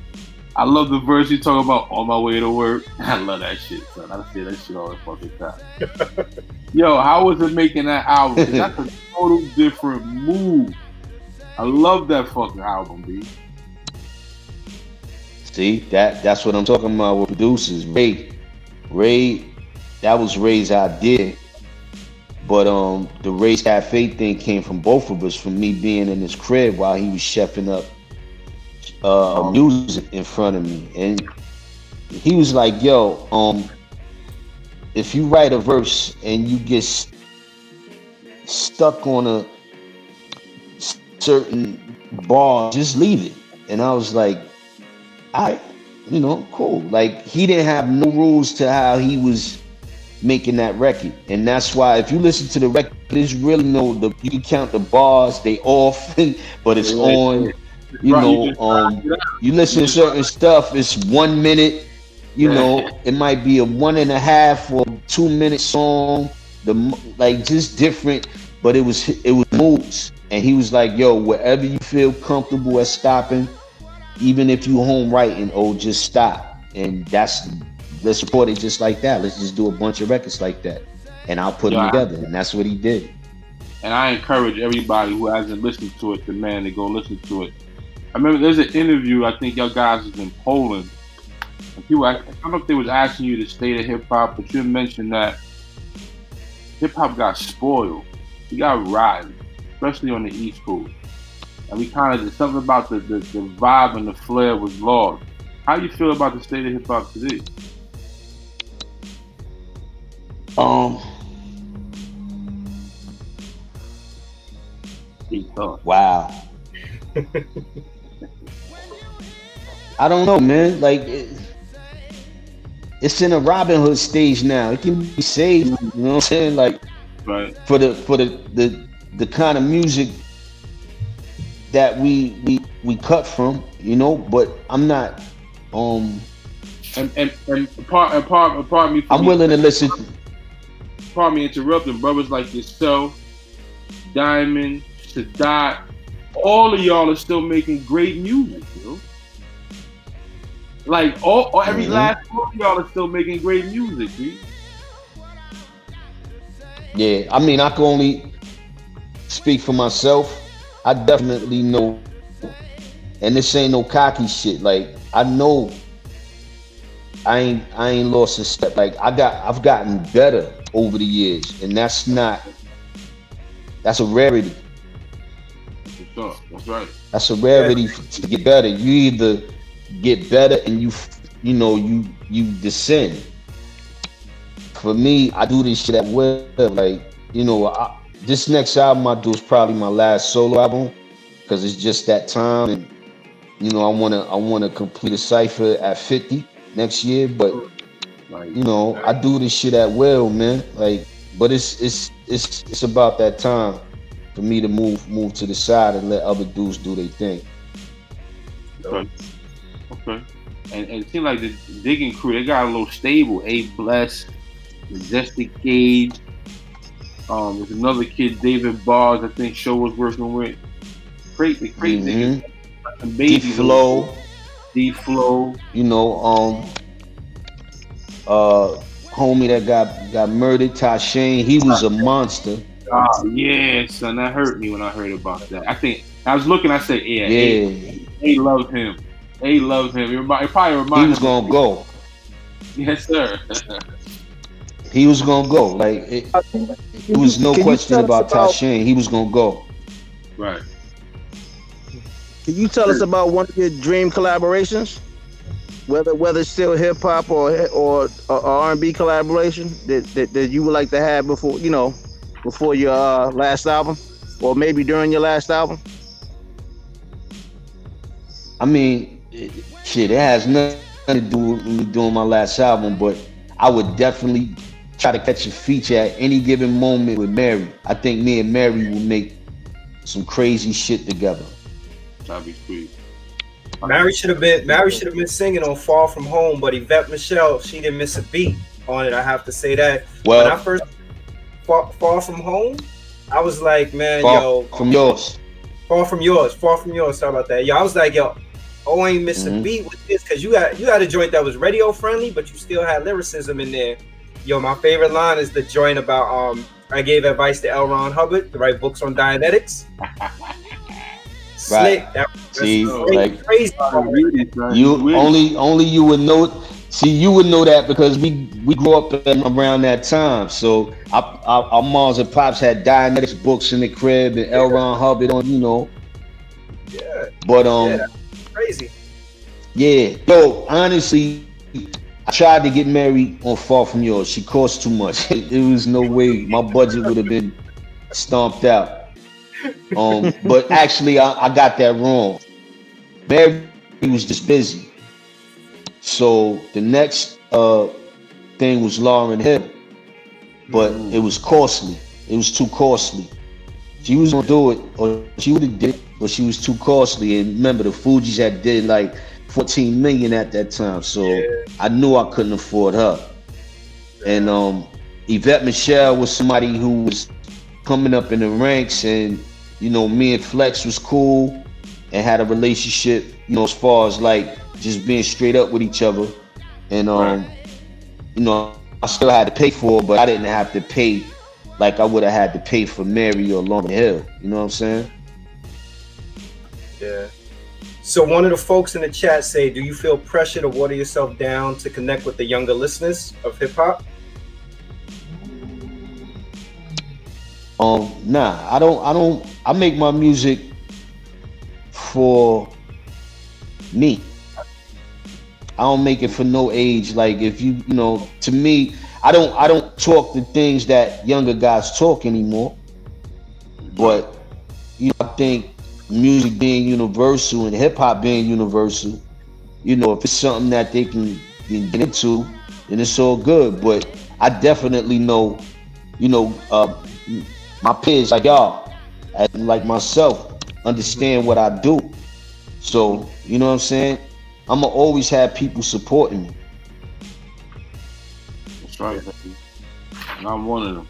I love the verse you talk about on my way to work. [laughs] I love that shit, son. I say that shit all the fucking time. [laughs] Yo, how was it making that album? That's a [laughs] total different move. I love that fucking album, B. See that that's what I'm talking about with producers. Ray, Ray, that was Ray's idea. But um, the Ray's Cafe thing came from both of us, from me being in his crib while he was chefing up uh, music in front of me, and he was like, "Yo, um, if you write a verse and you get s- stuck on a certain bar, just leave it." And I was like, "I, you know, cool." Like he didn't have no rules to how he was making that record, and that's why if you listen to the record, there's really no the you can count the bars, they off, [laughs] but it's on. You Right, know, just um, rock it out. you listen to certain stuff, it's one minute, you know, it might be a one and a half or two minute song, the like just different, but it was it was moods. And he was like, yo, wherever you feel comfortable at stopping, even if you home writing, oh, just stop. And that's let's record it just like that. Let's just do a bunch of records like that. And I'll put Yeah. them together. And that's what he did. and I encourage everybody who hasn't listened to it to man to go listen to it. I remember there's an interview I think y'all guys was in Poland. And people, I don't know if they was asking you to state of hip hop, but you mentioned that hip hop got spoiled. We got rotten, especially on the East Coast. And we kind of something about the, the, the vibe and the flair was lost. How you feel about the state of hip hop today? Um, Wow. [laughs] I don't know, man. Like, it, it's in a Robin Hood stage now. It can be saved. You know what I'm saying? Like, Right. for the for the the, the kind of music that we we we cut from, you know. But I'm not. Um, And and and part and part and pardon me. I'm me- willing to listen. pardon me interrupting, brothers like yourself, Diamond, Sadat, all of y'all are still making great music, yo. Like all, all every Mhm. last one of y'all are still making great music, dude. Yeah, I mean, I can only speak for myself. I definitely know, and this ain't no cocky shit. Like I know, I ain't I ain't lost a step. Like I got I've gotten better over the years, and that's not that's a rarity. For sure. That's right. That's a rarity to get better. You either get better and you you know you you descend. For me, I do this shit at will. Like you know, I, this next album I do is probably my last solo album because it's just that time, and you know I wanna I wanna complete a cipher at 50 next year. But Like you know I do this shit at will, man. Like, but it's it's it's it's about that time for me to move move to the side and let other dudes do their thing. Okay. And, and it seemed like the digging crew, they got a little stable. A bless, Majestic Gage. Um, there's another kid, David Bars, I think Show was working with. Crazy, crazy. great Mhm. niggas. Some babies. D Flow, D Flow. you know, um, uh, homie that got got murdered, Tashane. He was a monster. Oh yeah, son, that hurt me when I heard about that. I think I was looking. I said, yeah, Yeah, A loved him. A loved him. It, remi- it probably he reminded was gonna go. Yes, sir. He was gonna go. Like it, it was no Can question about about- Tashain. He was gonna go. right. Can you tell us about one of your dream collaborations? Whether whether it's still hip hop or or R and B collaboration that, that that you would like to have before you know before your uh, last album, or maybe during your last album. I mean, it, shit, it has nothing to do with me doing my last album, but I would definitely try to catch a feature at any given moment with Mary. I think me and Mary will make some crazy shit together. That'd be sweet. Mary should have been Mary should have been singing on "Far From Home," but Yvette Michele she didn't miss a beat on it. I have to say that. when I first Far, Far From Home, I was like, man, far yo, from yours. Far From Yours, Far From Yours. Sorry about that. Yo, I was like, yo, oh, I ain't miss a Mhm. beat with this because you got you had a joint that was radio friendly, but you still had lyricism in there. Yo, my favorite line is the joint about um. I gave advice to L. Ron Hubbard to write books on Dianetics. [laughs] Slick. That, that's See, crazy, like- crazy. You only only you would know. See, you would know that because we we grew up around that time. So our, our, our moms and pops had Dianetics books in the crib and L. Ron Hubbard on, you know. Yeah, But um, Yeah. Crazy. Yeah, yo, honestly, I tried to get married on Far From Yours. She cost too much. [laughs] It, was no way. My budget would have been stomped out. Um, [laughs] but actually, I, I got that wrong. Mary was just busy. So the next uh thing was Lauryn Hill, but it was costly. It was too costly. She was gonna do it, or she would have did it, but she was too costly. And remember, the Fugees had did like 14 million at that time, so Yeah. I knew I couldn't afford her. And um, Yvette Michele was somebody who was coming up in the ranks, and you know, me and Flex was cool and had a relationship. You know, as far as like just being straight up with each other, and um, you know, I still had to pay for it, but I didn't have to pay like I would have had to pay for Mary or Lauryn Hill. You know what I'm saying? Yeah. So one of the folks in the chat say, "Do you feel pressure to water yourself down to connect with the younger listeners of hip hop?" Um, nah, I don't. I don't. I make my music for me. I don't make it for no age. Like if you, you know, to me, I don't. I don't talk the things that younger guys talk anymore. But you know, I think music being universal and hip hop being universal, you know, if it's something that they can, can get into, then it's all good. But I definitely know, you know, uh, my peers like y'all, and like myself, understand what I do. So, you know what I'm saying? I'ma always have people supporting me. That's right. And I'm one of them.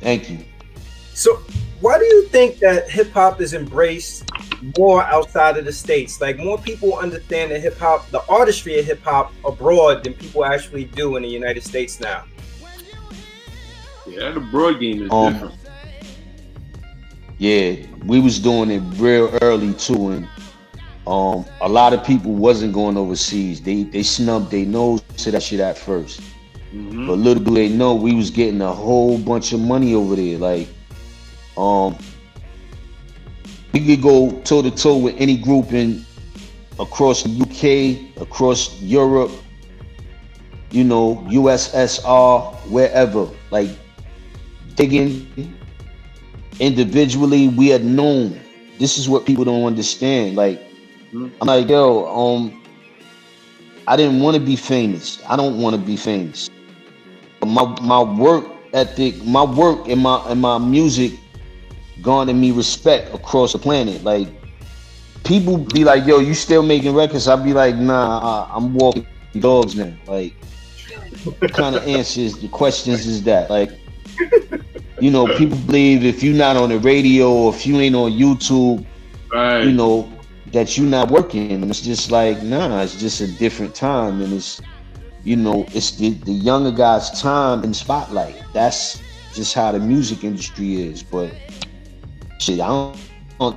Thank you. So why do you think that hip hop is embraced more outside of the states? Like more people understand the hip hop, the artistry of hip hop abroad than people actually do in the United States now. Yeah, the broad game is Um, different. Yeah, we was doing it real early too, and um, a lot of people wasn't going overseas. They they snubbed their nose to that shit at first. hmm But little do they know, we was getting a whole bunch of money over there. Like, um, we could go toe to toe with any group in across the UK, across Europe, you know, USSR, wherever. Like, digging individually, we are known. This is what people don't understand. Like. I'm like, yo, um, I didn't want to be famous. I don't want to be famous my my work ethic, my work and my and my music garnered me respect across the planet. Like people be like, "Yo, you still making records?" I'll be like, "Nah, I, I'm walking dogs now." Like, what kind of answers the questions is that? Like, you know, people believe if you're not on the radio or if you ain't on YouTube, Right. you know, that you're not working. And it's just like, nah, it's just a different time. And it's, you know, it's the, the younger guys' time in spotlight. That's just how the music industry is. But shit, I don't, don't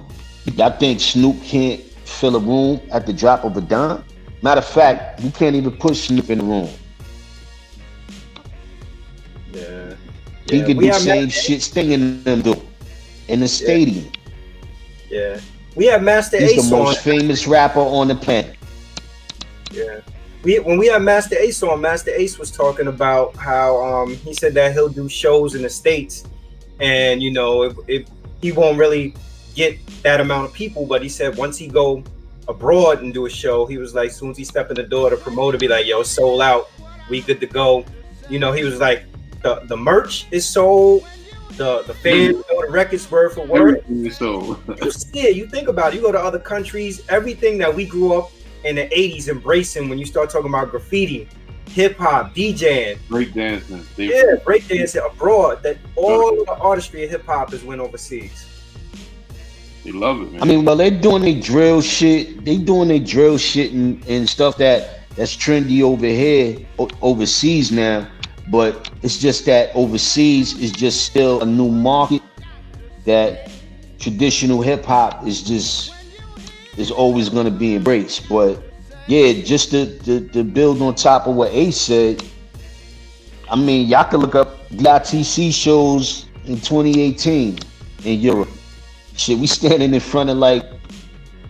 I think Snoop can't fill a room at the drop of a dime. Matter of fact, you can't even put Snoop in the room. Yeah. He Yeah, could do have same shit Sting them do in the stadium. Yeah. We have Master He's Ace the on. most famous rapper on the planet. Yeah. We when we had Masta Ace on, Masta Ace was talking about how um he said that he'll do shows in the states, and you know if, if he won't really get that amount of people, but he said once he go abroad and do a show, he was like, as soon as he step in the door, the promoter be like, "Yo, sold out, we good to go." You know, he was like, the the merch is sold, the the fans know the records word for word. So. You see it, you think about it. You go to other countries, everything that we grew up in the 80s embracing when you start talking about graffiti, hip hop, DJing, Break dancing. They, yeah, breakdancing abroad, that all the artistry of hip hop is went overseas. they love it, man. I mean, well, they're doing their drill shit. They doing their drill shit and, and stuff that that's trendy over here, o- overseas now. But it's just that overseas is just still a new market that traditional hip hop is just is always going to be embraced. But yeah, just to, to to build on top of what Ace said. I mean, y'all can look up DITC shows in 2018 in Europe. Shit, we standing in front of like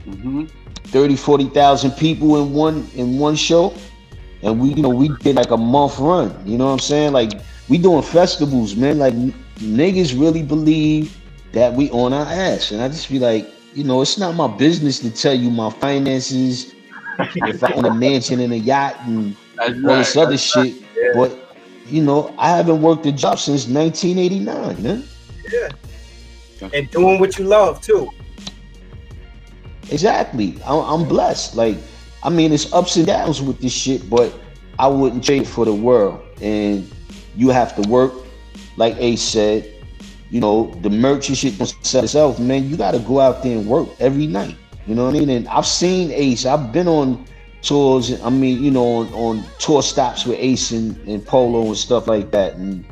hmm 30, 40,000 people in one in one show. And we, you know, we did like a month run. You know what I'm saying? Like we doing festivals, man. Like niggas really believe that we on our ass. And I just be like, you know, it's not my business to tell you my finances, [laughs] if I own a mansion and a yacht and That's all right. this other shit. Yeah. But you know, I haven't worked a job since 1989, man. Yeah, and doing what you love too. Exactly. I'm, I'm blessed. Like, I mean, it's ups and downs with this shit, but I wouldn't trade it for the world. And you have to work, like Ace said. You know, the merch and shit don't sell itself, man. You got to go out there and work every night. You know what I mean? And I've seen Ace. I've been on tours. I mean, you know, on, on tour stops with Ace and, and Polo and stuff like that. And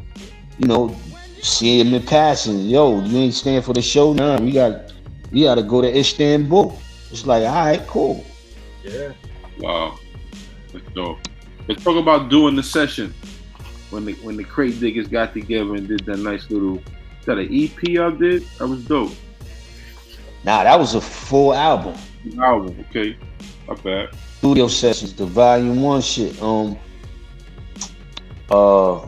you know, see him in passing. Yo, you ain't staying for the show? Nah, we got we got to go to Istanbul. It's like, all right, cool. Yeah. Wow. Let's go. Let's talk about doing the session. When the when the crate diggers got together and did that nice little is that an EP y'all did? That was dope. Nah, that was a full album. Album, okay. Not bad. Studio sessions, the volume one shit. Um, uh,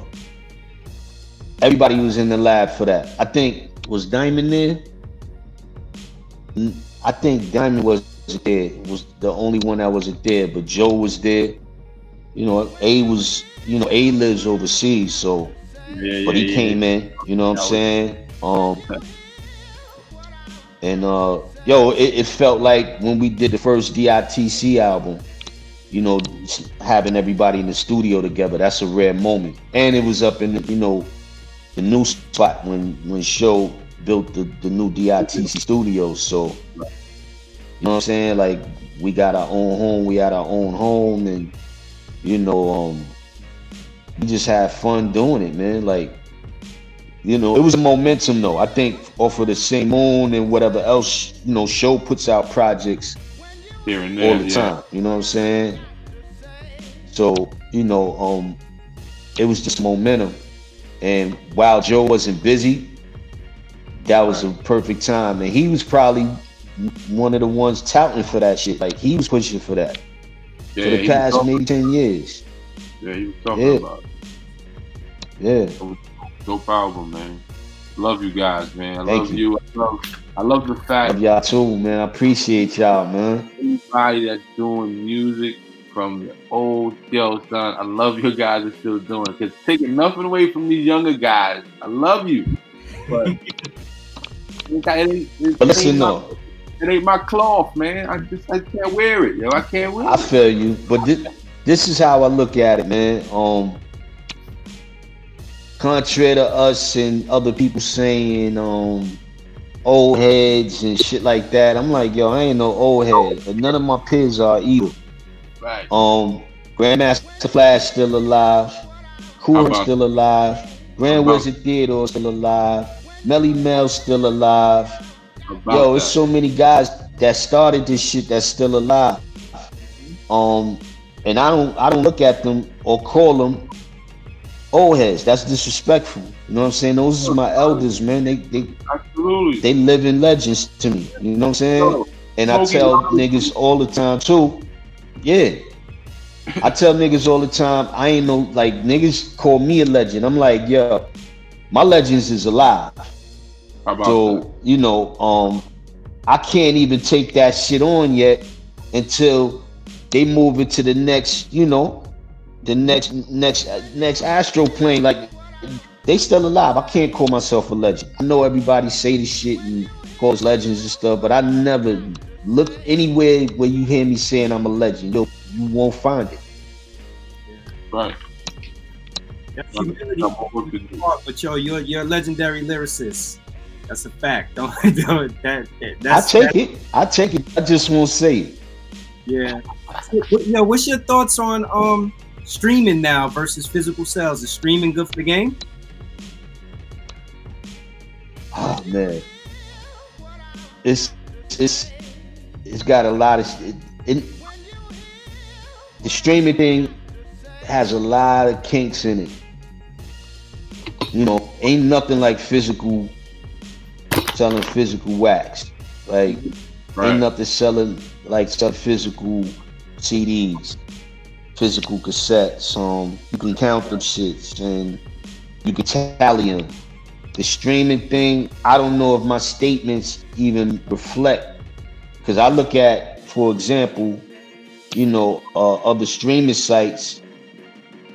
everybody was in the lab for that. I think was Diamond there. I think Diamond was there. Was the only one that wasn't there, but Joe was there. You know, A was. You know, A lives overseas, so Yeah, but yeah, he yeah. came in. You know what I'm saying? Um, [laughs] and uh, yo, it, it felt like when we did the first DITC album, you know, having everybody in the studio together. That's a rare moment, and it was up in the, you know the new spot when when Show built the the new DITC studio. So you know what I'm saying? Like we got our own home, we had our own home, and you know, um, we just had fun doing it, man. Like you know, it was a momentum though. I think off of the same moon and whatever else, you know, show puts out projects Here and there. all the yeah. time. You know what I'm saying? So, you know, um, it was just momentum. And while Joe wasn't busy, that was a perfect time. And he was probably one of the ones touting for that shit. Like he was pushing for that Yeah, for the past maybe 10 years. Yeah, he was talking Yeah. about it. Yeah. Dope album, man. Love you guys, man. I Thank love you. you. I love I love the fact Love y'all too, man. I appreciate y'all, man. anybody that's doing music from the old yo son, I love your guys are still doing it. Cause taking nothing away from these younger guys. I love you. But [laughs] it ain't, it, But listen ain't though, it ain't my cloth, man. I just I can't wear it, yo. I can't wear I it. feel you, but this, this is how I look at it, man. Um, contrary to us and other people saying um old heads and shit like that, I'm like, yo, I ain't no old head. And none of my peers are either. Right. Um, Grandmaster Flash still alive. Cool still alive. Grand About- Wizard Theodore still alive. Melle Mel still alive. Yo, that. it's so many guys that started this shit that's still alive. Um, and I don't I don't look at them or call them old heads. That's disrespectful. You know what I'm saying? Those is my elders, man. They they Absolutely. they living legends to me. You know what I'm saying? And I tell niggas all the time too. Yeah. I tell niggas all the time, I ain't no like niggas call me a legend. I'm like, yo, my legends is alive. About that? So, you know, um, I can't even take that shit on yet until they move it to the next, you know, the next next next astro plane. Like they still alive. I can't call myself a legend. I know everybody say this shit and call us legends and stuff, but I never look anywhere where you hear me saying I'm a legend. Yo, you won't find it. Right. That humility Got more work to do. part, but yo, you're you're a legendary lyricist. That's a fact. [laughs] Don't, don't that, that I that's take it. I take it. I just won't say it. Yeah. What- Yo, what's your thoughts on um streaming now versus physical sales? Is streaming good for the game? Oh man, it's it's it's got a lot of it, it, the streaming thing has a lot of kinks in it. You know, ain't nothing like physical selling physical wax. Like Right. ain't nothing selling like some physical CDs, physical cassettes. Um, you can count them shits and you can tally them. The streaming thing, I don't know if my statements even reflect, because I look at, for example, you know, uh, other streaming sites,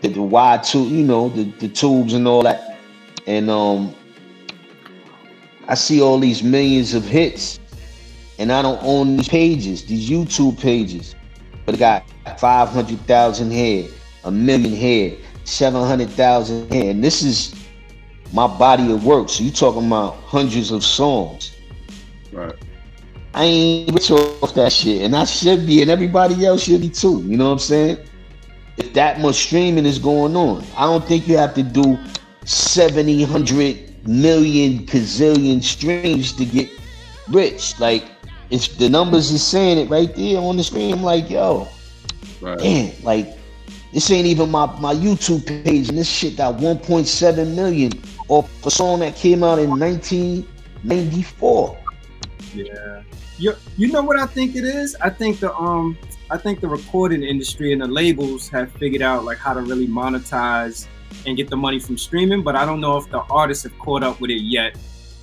the, the wide tube, you know, the, the tubes and all that, and um, I see all these millions of hits, and I don't own these pages, these YouTube pages, but it got 500,000 here, a million here, 700,000 here, and this is my body of work. So you talking about hundreds of songs. Right. I ain't rich off that shit, and I should be, and everybody else should be too. You know what I'm saying? If that much streaming is going on, I don't think you have to do 70, 100 million, gazillion streams to get rich. Like, if the numbers is saying it right there on the screen, I'm like, yo, Right. damn, like, this ain't even my, my YouTube page, and this shit got 1.7 million off a song that came out in 1994. Yeah. You you know what I think it is? I think the um I think the recording industry and the labels have figured out like how to really monetize and get the money from streaming, but I don't know if the artists have caught up with it yet.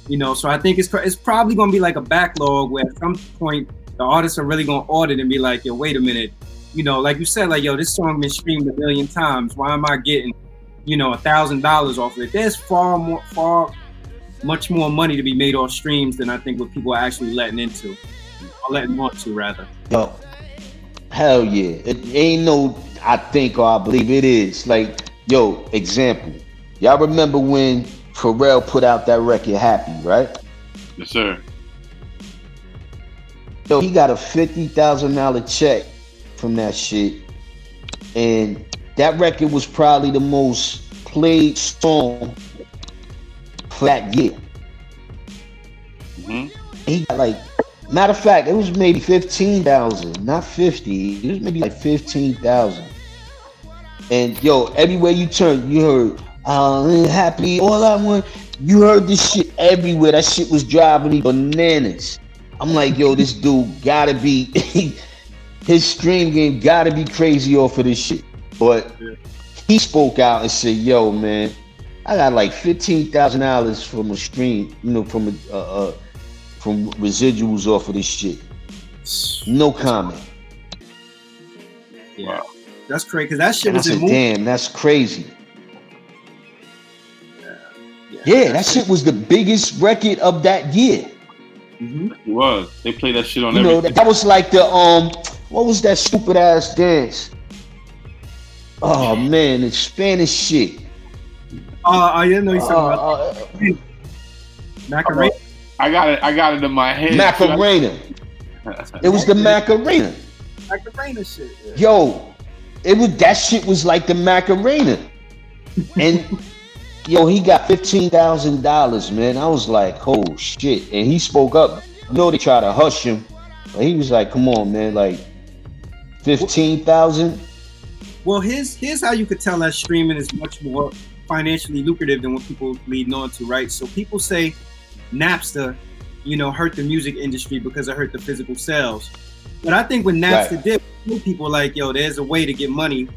You know, so I think it's it's probably going to be like a backlog where at some point the artists are really going to audit and be like, "Yo, wait a minute." You know, like you said, like, "Yo, this song been streamed a million times. Why am I getting, you know, a thousand dollars off of it?" There's far more, far much more money to be made off streams than I think what people are actually letting into, or letting on to rather. Yo, hell yeah. It ain't no I think or I believe it is. Like, yo, example. Y'all remember when Pharrell put out that record Happy, right? Yes, sir. So he got a fifty thousand dollar check from that shit. And that record was probably the most played song for that year. hmm he got like matter of fact it was maybe 15,000 not 50 it was maybe like 15,000 and yo everywhere you turn you heard uh happy all I want you heard this shit everywhere that shit was driving me bananas I'm like yo this dude gotta be [laughs] his stream game gotta be crazy off of this shit but he spoke out and said yo man I got like fifteen thousand dollars from a stream, you know, from a, uh, uh, from residuals off of this shit. No comment. Yeah, that's crazy because that shit And I was in said, "Damn, that's crazy." Yeah, Yeah, that shit was the biggest record of that year. Mhm. It was. They play that shit on You know, everything. that was like the um, what was that stupid ass dance? Oh man, it's Spanish shit. Oh, I didn't know you Uh, talking about uh, Macarena. I got it. I got it in my head. Macarena. It was the [laughs] Macarena. Macarena shit. Yeah. Yo, it was that shit was like the Macarena. And yo, he got fifteen thousand dollars, man. I was like, oh shit. And he spoke up. You know they try to hush him. But he was like, come on, man, like fifteen thousand. Well, here's here's how you could tell that streaming is much more financially lucrative than what people lead on to, right? So people say Napster, you know, hurt the music industry because it hurt the physical sales. But I think when Napster right. did, people like, yo, there's a way to get money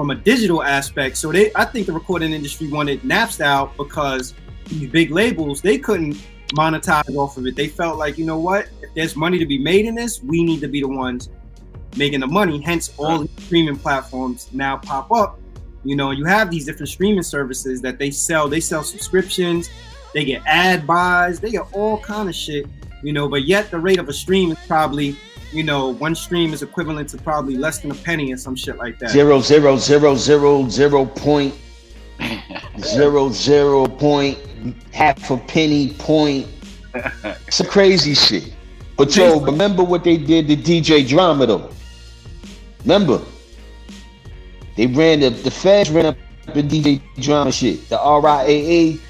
from a digital aspect. So they, I think the recording industry wanted Napster out because these big labels they couldn't monetize off of it. They felt like, you know what, if there's money to be made in this, we need to be the ones making the money. Hence, all the streaming platforms now pop up. You know, you have these different streaming services that they sell. They sell subscriptions, they get ad buys, they get all kind of shit. You know, but yet the rate of a stream is probably, you know, one stream is equivalent to probably less than a penny or some shit like that. Zero zero zero zero zero point zero zero point half a penny point. It's a crazy shit. But yo, remember what they did to DJ Drama though. Remember, they ran the the feds ran up the DJ drama shit. The RIAA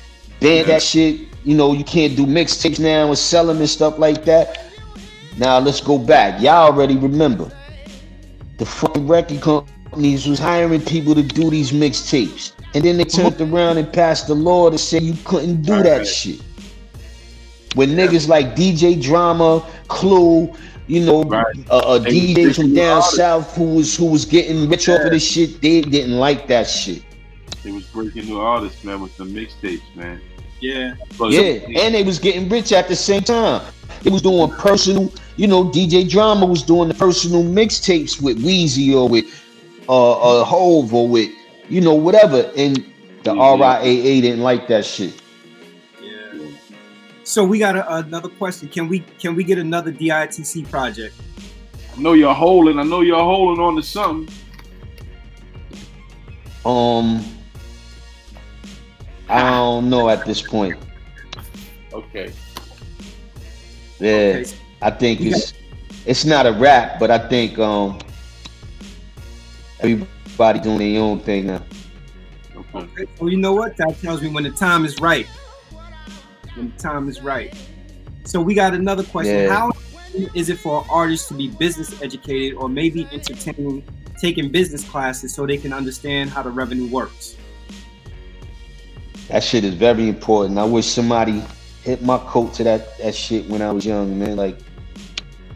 banned that shit. You know, you can't do mixtapes now and sell them and stuff like that. Now let's go back. Y'all already remember the fucking record companies was hiring people to do these mixtapes, and then they mm-hmm. turned around and passed the law to say you couldn't do that shit. When niggas like DJ Drama, Clue, you know, right. a, a DJ from down south who was who was getting rich yeah. off of this shit, they didn't like that shit. They was breaking new artists, man, with the mixtapes, man. Yeah. But yeah, and they was getting rich at the same time. They was doing personal, you know, DJ Drama was doing the personal mixtapes with Weezy or with uh, uh Hove or with, you know, whatever. And the mm-hmm. RIAA didn't like that shit. Yeah. So we got a, another question. Can we can we get another DITC project? I know you're holding. I know you're holding on to something. Um, I don't know at this point. Okay. Yeah, okay. I think it's it's not a rap, but I think um everybody doing their own thing now. Okay. Well, you know what? That tells me when the time is right when the time is right. So we got another question. Yeah. How is it for artists to be business educated or maybe entertaining, taking business classes so they can understand how the revenue works? That shit is very important. I wish somebody hit my coat to that that shit when I was young, man. Like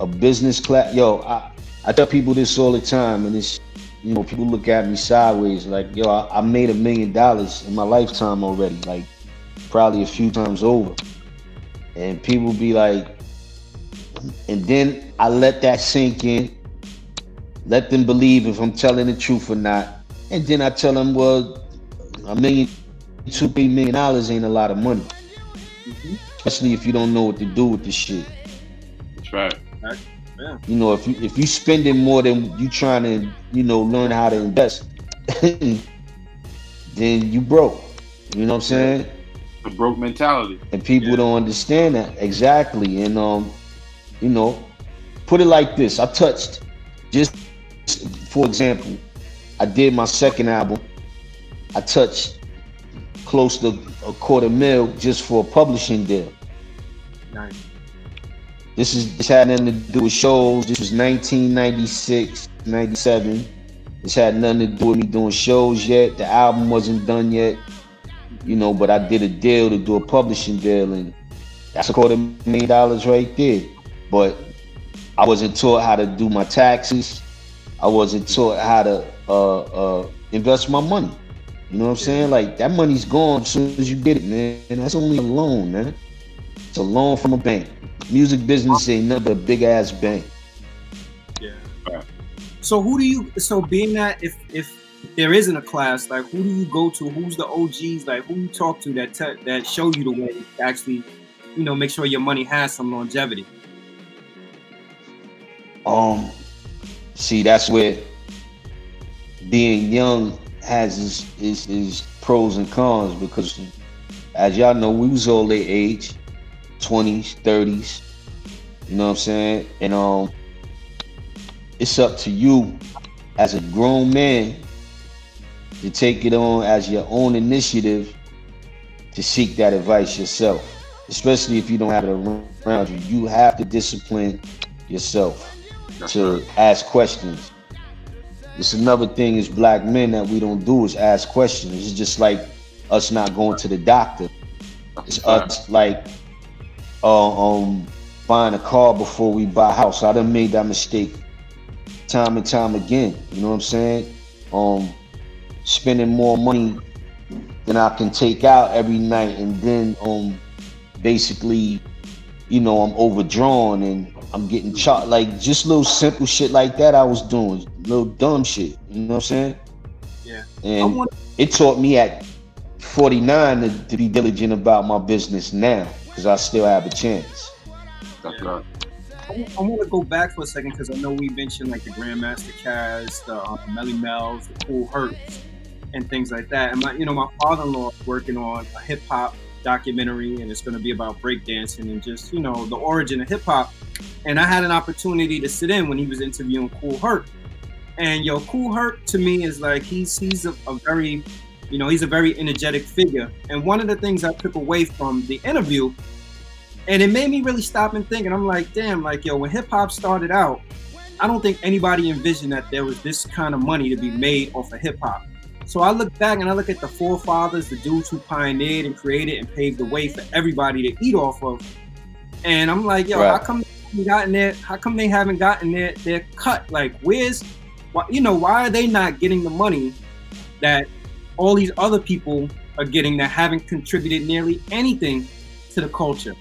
a business class. Yo, I, I tell people this all the time, and it's you know people look at me sideways like, yo, I, I made a million dollars in my lifetime already. Like probably a few times over. And people be like, and then I let that sink in, let them believe if I'm telling the truth or not. And then I tell them, well, a million, two, three million dollars ain't a lot of money. Mm-hmm. Especially if you don't know what to do with the shit. That's right. Yeah. You know, if you if you spending more than you trying to, you know, learn how to invest, [laughs] then you broke. You know what I'm saying? The broke mentality. And people yeah. don't understand that exactly. And um, you know, put it like this: I touched just for example, I did my second album. I touched close to a quarter mil just for a publishing deal. Nice. This is this had nothing to do with shows. This was 1996, 97. This had nothing to do with me doing shows yet. The album wasn't done yet you know, but I did a deal to do a publishing deal, and that's a quarter million dollars right there. But I wasn't taught how to do my taxes. I wasn't taught how to uh, uh, invest my money. You know what I'm saying? Like that money's gone as soon as you get it, man. And that's only a loan, man. It's a loan from a bank. Music business ain't nothing but a big ass bank. Yeah. So who do you? So being that if if there isn't a class, like who do you go to? Who's the OGs? Like who you talk to that te- that show you the way to actually, you know, make sure your money has some longevity. Um, see, that's where being young has its, its, its pros and cons because, as y'all know, we was all their age, twenties, thirties. You know what I'm saying? And um, it's up to you as a grown man to take it on as your own initiative to seek that advice yourself. Especially if you don't have it around you. You have to discipline yourself to ask questions. It's another thing as black men that we don't do is ask questions. It's just like us not going to the doctor. It's us like uh, um buying a car before we buy a house. I done made that mistake time and time again. You know what I'm saying? Um spending more money than I can take out every night and then um basically you know I'm overdrawn and I'm getting charged like just little simple shit like that I was doing. Little dumb shit. You know what I'm saying? Yeah. And it taught me at 49 to, to be diligent about my business now because I still have a chance. That's right. I want to go back for a second because I know we mentioned like the Grandmaster Caz, the um, Melle Mel's, the Kool Herc's, and things like that. And my, you know, my father-in-law is working on a hip hop documentary, and it's going to be about breakdancing and just you know the origin of hip hop. And I had an opportunity to sit in when he was interviewing Kool Herc. And yo, Kool Herc to me is like he's he's a, a very, you know, he's a very energetic figure. And one of the things I took away from the interview and it made me really stop and think and i'm like damn like yo when hip-hop started out i don't think anybody envisioned that there was this kind of money to be made off of hip-hop so i look back and i look at the forefathers the dudes who pioneered and created and paved the way for everybody to eat off of. And i'm like yo how come they haven't gotten their how come they haven't gotten their, their cut? Like where's why, you know why are they not getting the money that all these other people are getting that haven't contributed nearly anything to the culture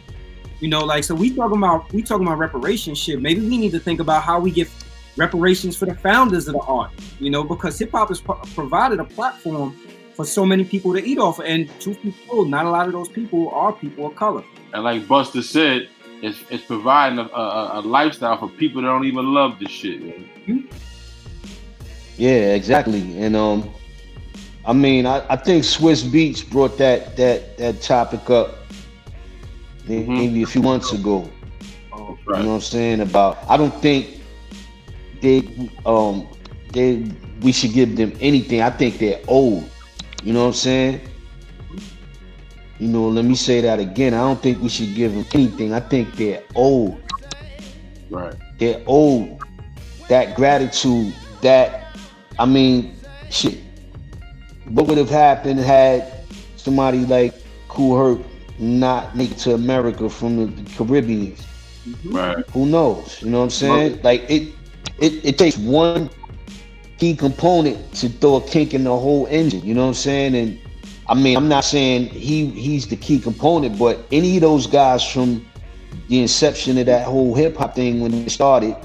you know, like so we talking about we talking about reparations shit. Maybe we need to think about how we get reparations for the founders of the art. You know, because hip hop has pro- provided a platform for so many people to eat off. And truth be told, not a lot of those people are people of color. And like Buster said, it's, it's providing a, a, a lifestyle for people that don't even love this shit. man. Yeah, exactly. And um, I mean, I, I think Swizz Beatz brought that that that topic up Mhm. maybe a few months ago. Oh, You know what I'm saying? About I don't think they um they we should give them anything. I think they're old. You know what I'm saying? You know, let me say that again. I don't think we should give them anything. I think they're old. Right. They're old. That gratitude, that I mean, shit. What would have happened had somebody like Kool Herc not make it to America from the, the Caribbean? Right. Who knows? You know what I'm saying? Like it, it, it takes one key component to throw a kink in the whole engine. You know what I'm saying? And I mean, I'm not saying he he's the key component, but any of those guys from the inception of that whole hip hop thing when it started,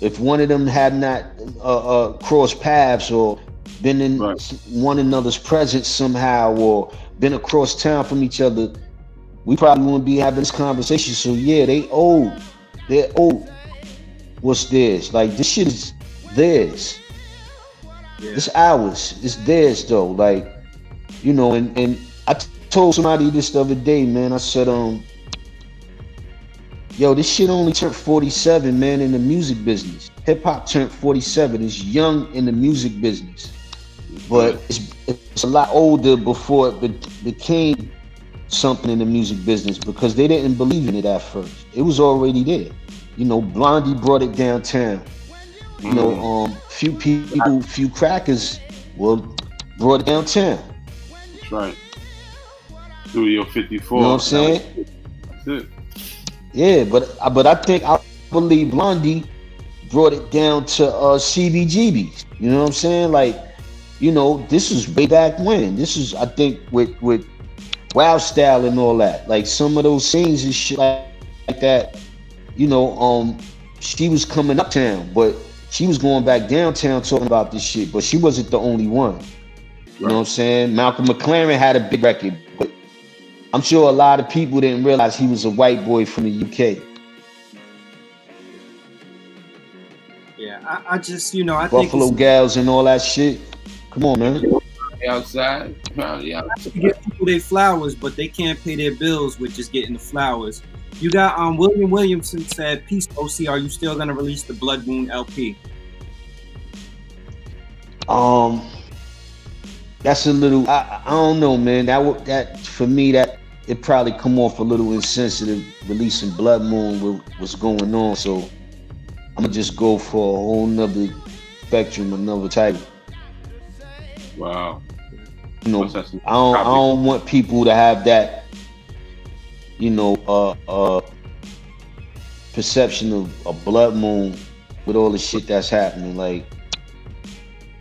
if one of them had not uh, uh, crossed paths or been in Right. one another's presence somehow or been across town from each other, we probably wouldn't be having this conversation. So yeah, they old. They're old. What's theirs? Like this shit is theirs. Yeah. It's ours. It's theirs though. Like, you know, and and I t- told somebody this the other day, man. I said, um, yo, this shit only turned 47, man, in the music business. Hip hop turned 47. It's young in the music business, but it's it's a lot older before it be- became something in the music business because they didn't believe in it at first. It was already there. You know, Blondie brought it downtown. You know, um, few people, few crackers, well, brought it downtown. That's right. Studio 54. You know what I'm saying? That's it. Yeah, but but I think I believe Blondie brought it down to uh, CBGBs. You know what I'm saying? Like, you know, this is way back when. This is I think with with Wild Style and all that. Like some of those scenes and shit like, like that. You know, um, she was coming uptown, but she was going back downtown talking about this shit. But she wasn't the only one. You know what I'm saying? Malcolm McLaren had a big record, but I'm sure a lot of people didn't realize he was a white boy from the UK. Yeah, I, I just you know I think Buffalo gals and all that shit. Come on, man. Outside. Probably outside. to get people their flowers, but they can't pay their bills with just getting the flowers. You got um William Williamson said, "Peace, OC. Are you still gonna release the Blood Moon LP?" Um, that's a little. I, I don't know, man. That would that for me that it probably come off a little insensitive, releasing Blood Moon with what's going on. So I'm gonna just go for a whole nother spectrum, another type. Wow. You know, I don't, I don't want people to have that, you know, uh, uh, perception of a blood moon with all the shit that's happening. Like,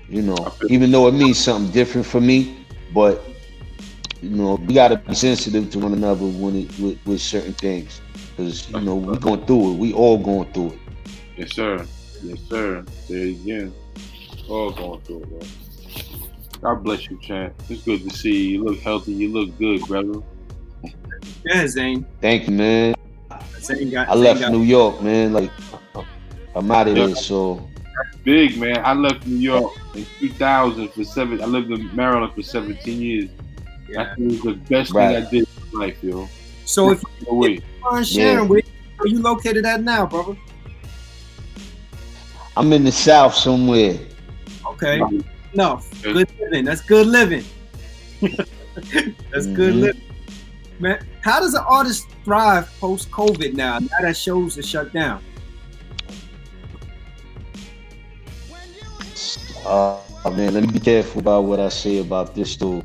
you know, even though it means something different for me, but you know, we gotta be sensitive to one another when it with, with certain things, because you know we going through it. We all going through it. Yes, sir. Yes, sir. There you again. All going through it, bro. God bless you, champ. It's good to see you. You look healthy. You look good, brother. Yeah, Zane. Thank you, man. Zane got. I Zane left got- New York, man. Like, I'm out of there, so Big man. I left New York in 2000 for seven. I lived in Maryland for 17 years. Yeah. I think it was the best Right. thing I did in my life, yo. So if No way. you're Sharon, where where you located at now, brother? I'm in the South somewhere. Okay. No, good living. That's good living. [laughs] That's good Mhm. living. Man, how does an artist thrive post COVID now? Now that shows are shut down. Uh, man, let me be careful about what I say about this though.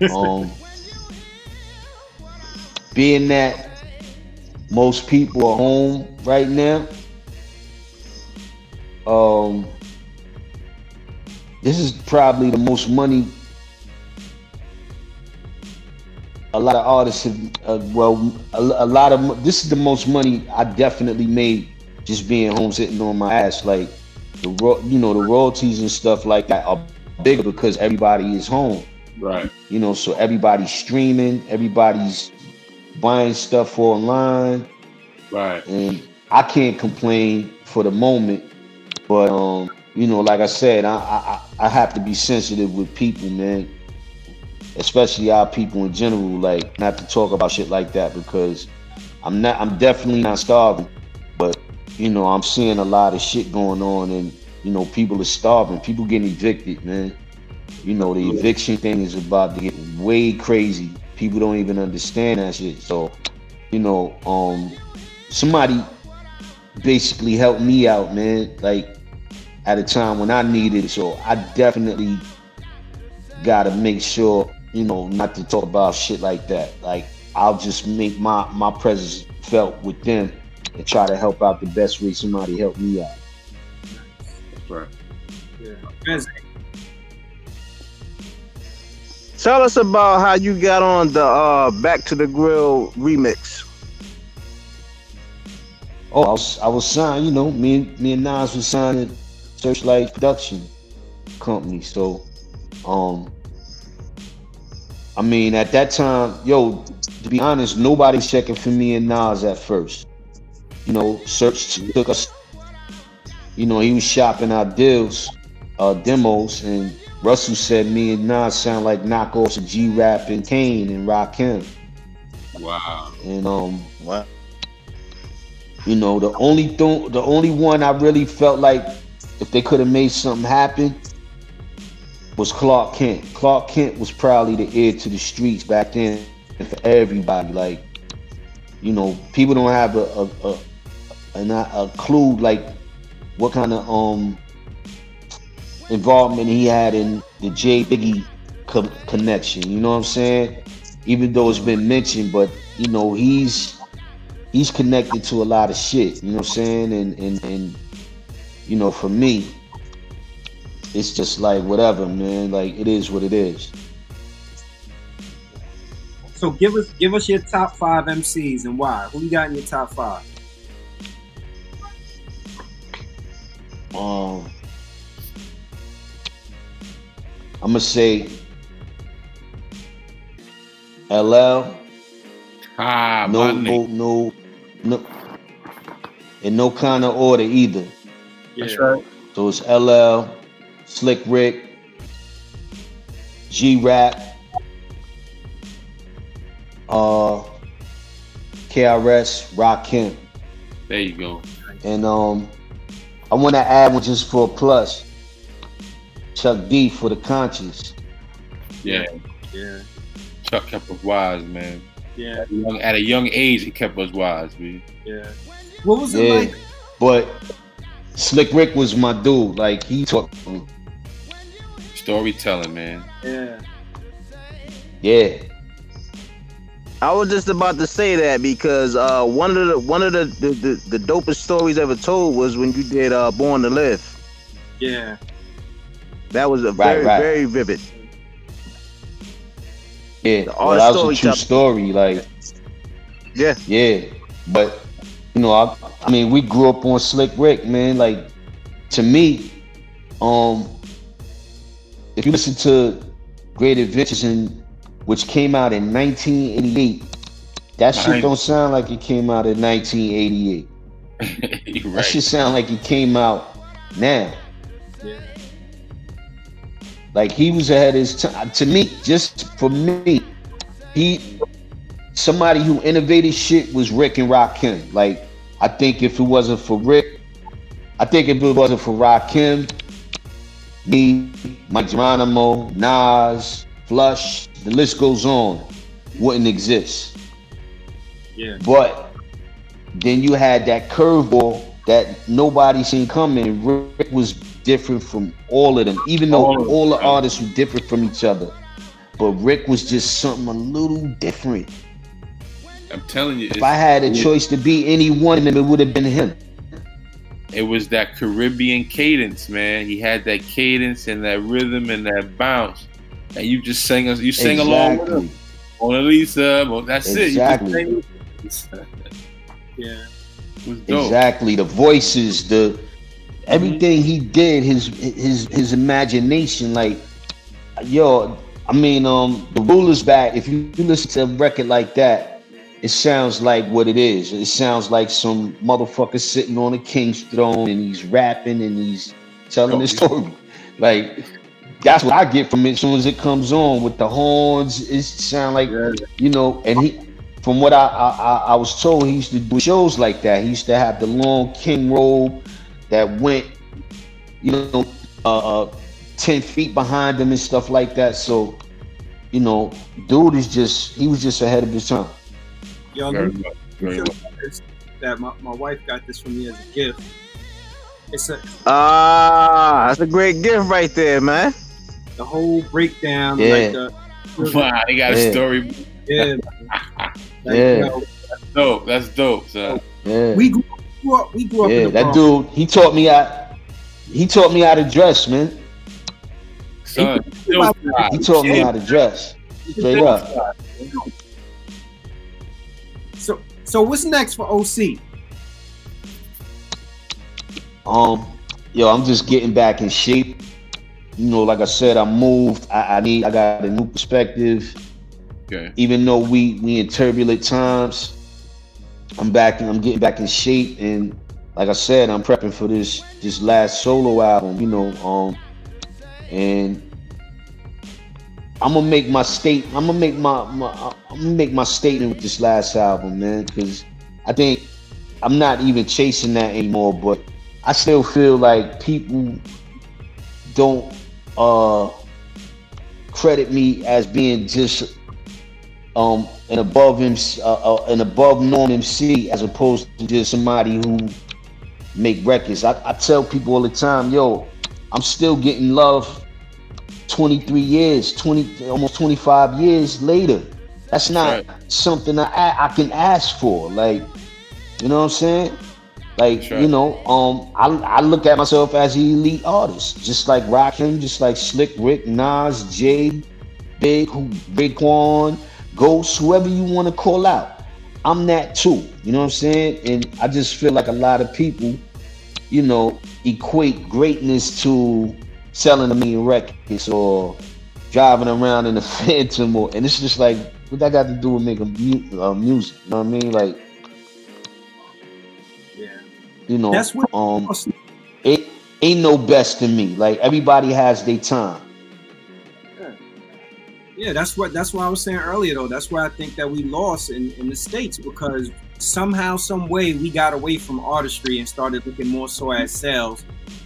[laughs] Um, being that most people are home right now, um, this is probably the most money a lot of artists have. Uh, well, a, a lot of this is the most money I definitely made just being home sitting on my ass like the ro- you know the royalties and stuff like that are bigger because everybody is home Right. you know so everybody's streaming everybody's buying stuff online Right. and i can't complain for the moment but um you know like i said i i, I have to be sensitive with people man. Especially our people in general like not to talk about shit like that because i'm not i'm definitely not starving. But you know i'm seeing a lot of shit going on and you know people are starving. People getting evicted man. You know the eviction thing is about to get way crazy. People don't even understand that shit. So you know um somebody basically helped me out man. Like at a time when i needed it so i definitely gotta make sure you know not to talk about shit like that like i'll just make my my presence felt with them and try to help out the best way somebody helped me out right. Yeah. Tell us about how you got on the uh, Back to the Grill remix. Oh, I was I was signed, you know, me and me and Nas was signed at Serchlite Production Company. So um I mean at that time, yo, to be honest, nobody's checking for me and Nas at first. You know, Serch took us, you know, he was shopping our deals, uh demos, and Russell said me and Nas sound like knockoffs of G Rap and Kane and Rakim. Wow. And um Wow. you know, the only thing, the only one I really felt like if they could have made something happen was Clark Kent. Clark Kent was probably the ear to the streets back then for everybody. Like, you know, people don't have a a, a, a, a clue like what kind of um involvement he had in the J Biggie co- connection. You know what I'm saying? Even though it's been mentioned, but you know he's he's connected to a lot of shit, you know what I'm saying? And and and you know, for me, it's just like whatever, man. Like it is what it is. So give us give us your top five MCs and why. Who you got in your top five? Um I'm gonna say LL, Ah, no, no, no, no, in no kind of order either. That's right. So it's LL, Slick Rick, G Rap, uh, KRS, Rakim, There you go. and um, I want to add one just for a plus. Chuck D for the conscious. Yeah. Yeah. Chuck kept us wise, man. Yeah. At a young, at a young age, he kept us wise, man. Yeah. What was it Yeah. like? But Slick Rick was my dude. Like he taught me. Storytelling, man. Yeah. Yeah. I was just about to say that because uh, one of the one of the, the, the, the dopest stories ever told was when you did uh, Born to Live. Yeah. That was a Right, very right. very vivid. Yeah. Well, that was a true tell- story. Like Yeah. Yeah, but you know, I, I mean, we grew up on Slick Rick, man. Like to me, um, if you listen to Great Adventures, in, which came out in 1988, that shit don't sound like it came out in 1988. [laughs] You're That right. shit sound like it came out now. Like he was ahead of his time. To me, just for me, he somebody who innovated shit was Rick and Rakim. Like I think if it wasn't for Rick, I think if it wasn't for Rakim, me, Mic Geronimo, Nas, Flush, the list goes on, wouldn't exist. Yeah. But then you had that curveball that nobody seen coming. Rick was different from all of them, even though All of them, all the artists were different from each other. But Rick was just something a little different. I'm telling you, If I had a choice to be any one of them, it would have been him. it was that Caribbean cadence, man. He had that cadence and that rhythm and that bounce, and you just sang us. You sang along with him. Exactly. Mona Lisa, well, that's Exactly. it. You just sang with [laughs] him. Yeah. it. Exactly. The voices, the everything he did, his his his imagination, like yo, I mean, um, the ruler's back. If you, you listen to a record like that, it sounds like what it is. It sounds like some motherfucker sitting on a king's throne and he's rapping and he's telling his [laughs] story. Like that's what I get from it as soon as it comes on with the horns. It sound like you know, and he from what I, I I- I was told, he used to do shows like that. He used to have the long king robe that went, you know, uh, uh, ten feet behind him and stuff like that. So, you know, dude is just he was just ahead of his time. Yo, Very much. Very much. that my, my wife got this for me as a gift. It's a Ah, that's a great gift right there, man. the whole breakdown, Yeah. like [laughs] the Wow, they got a story. yeah, man. [laughs] Like, Yeah. you know, Dope. That's dope, son. Yeah, we grew, grew up. We grew up yeah. in the That Bronx. dude, he taught me how he taught me how to dress, man. Son, still fly. He taught me how to dress. Straight up. So, so what's next for OC? Um, yo, I'm just getting back in shape. You know, like I said, I moved. I, I need. I got a new perspective. Okay. Even though we we in turbulent times, I'm back. and I'm getting back in shape. And like I said, I'm prepping for this this last solo album. You know, um, and I'm gonna make my state. I'm gonna make my, my I'm gonna make my statement with this last album, man. Because I think I'm not even chasing that anymore. But I still feel like people don't uh credit me as being just um an above MC, uh, uh, an above known MC as opposed to just somebody who make records. I, I tell people all the time, yo, I'm still getting love 23 years, 20 almost 25 years later. That's not something I I can ask for. Like, you know what I'm saying? Like, Sure. you know, um, I, I look at myself as an elite artist, just like Rakim, just like Slick Rick, Nas, Jay, Big, who, Big Quan, Ghost, whoever you want to call out. I'm that too. You know what I'm saying? And I just feel like a lot of people, you know, equate greatness to selling a million records or driving around in a [laughs] phantom or and it's just like what that got to do with making mu- uh, music you know what i mean? Like Yeah, you know that's what. um it ain't no best to me. Like everybody has their time. Yeah, that's what that's what I was saying earlier though. That's why I think that we lost in, in the States because somehow, some way we got away from artistry and started looking more so at sales.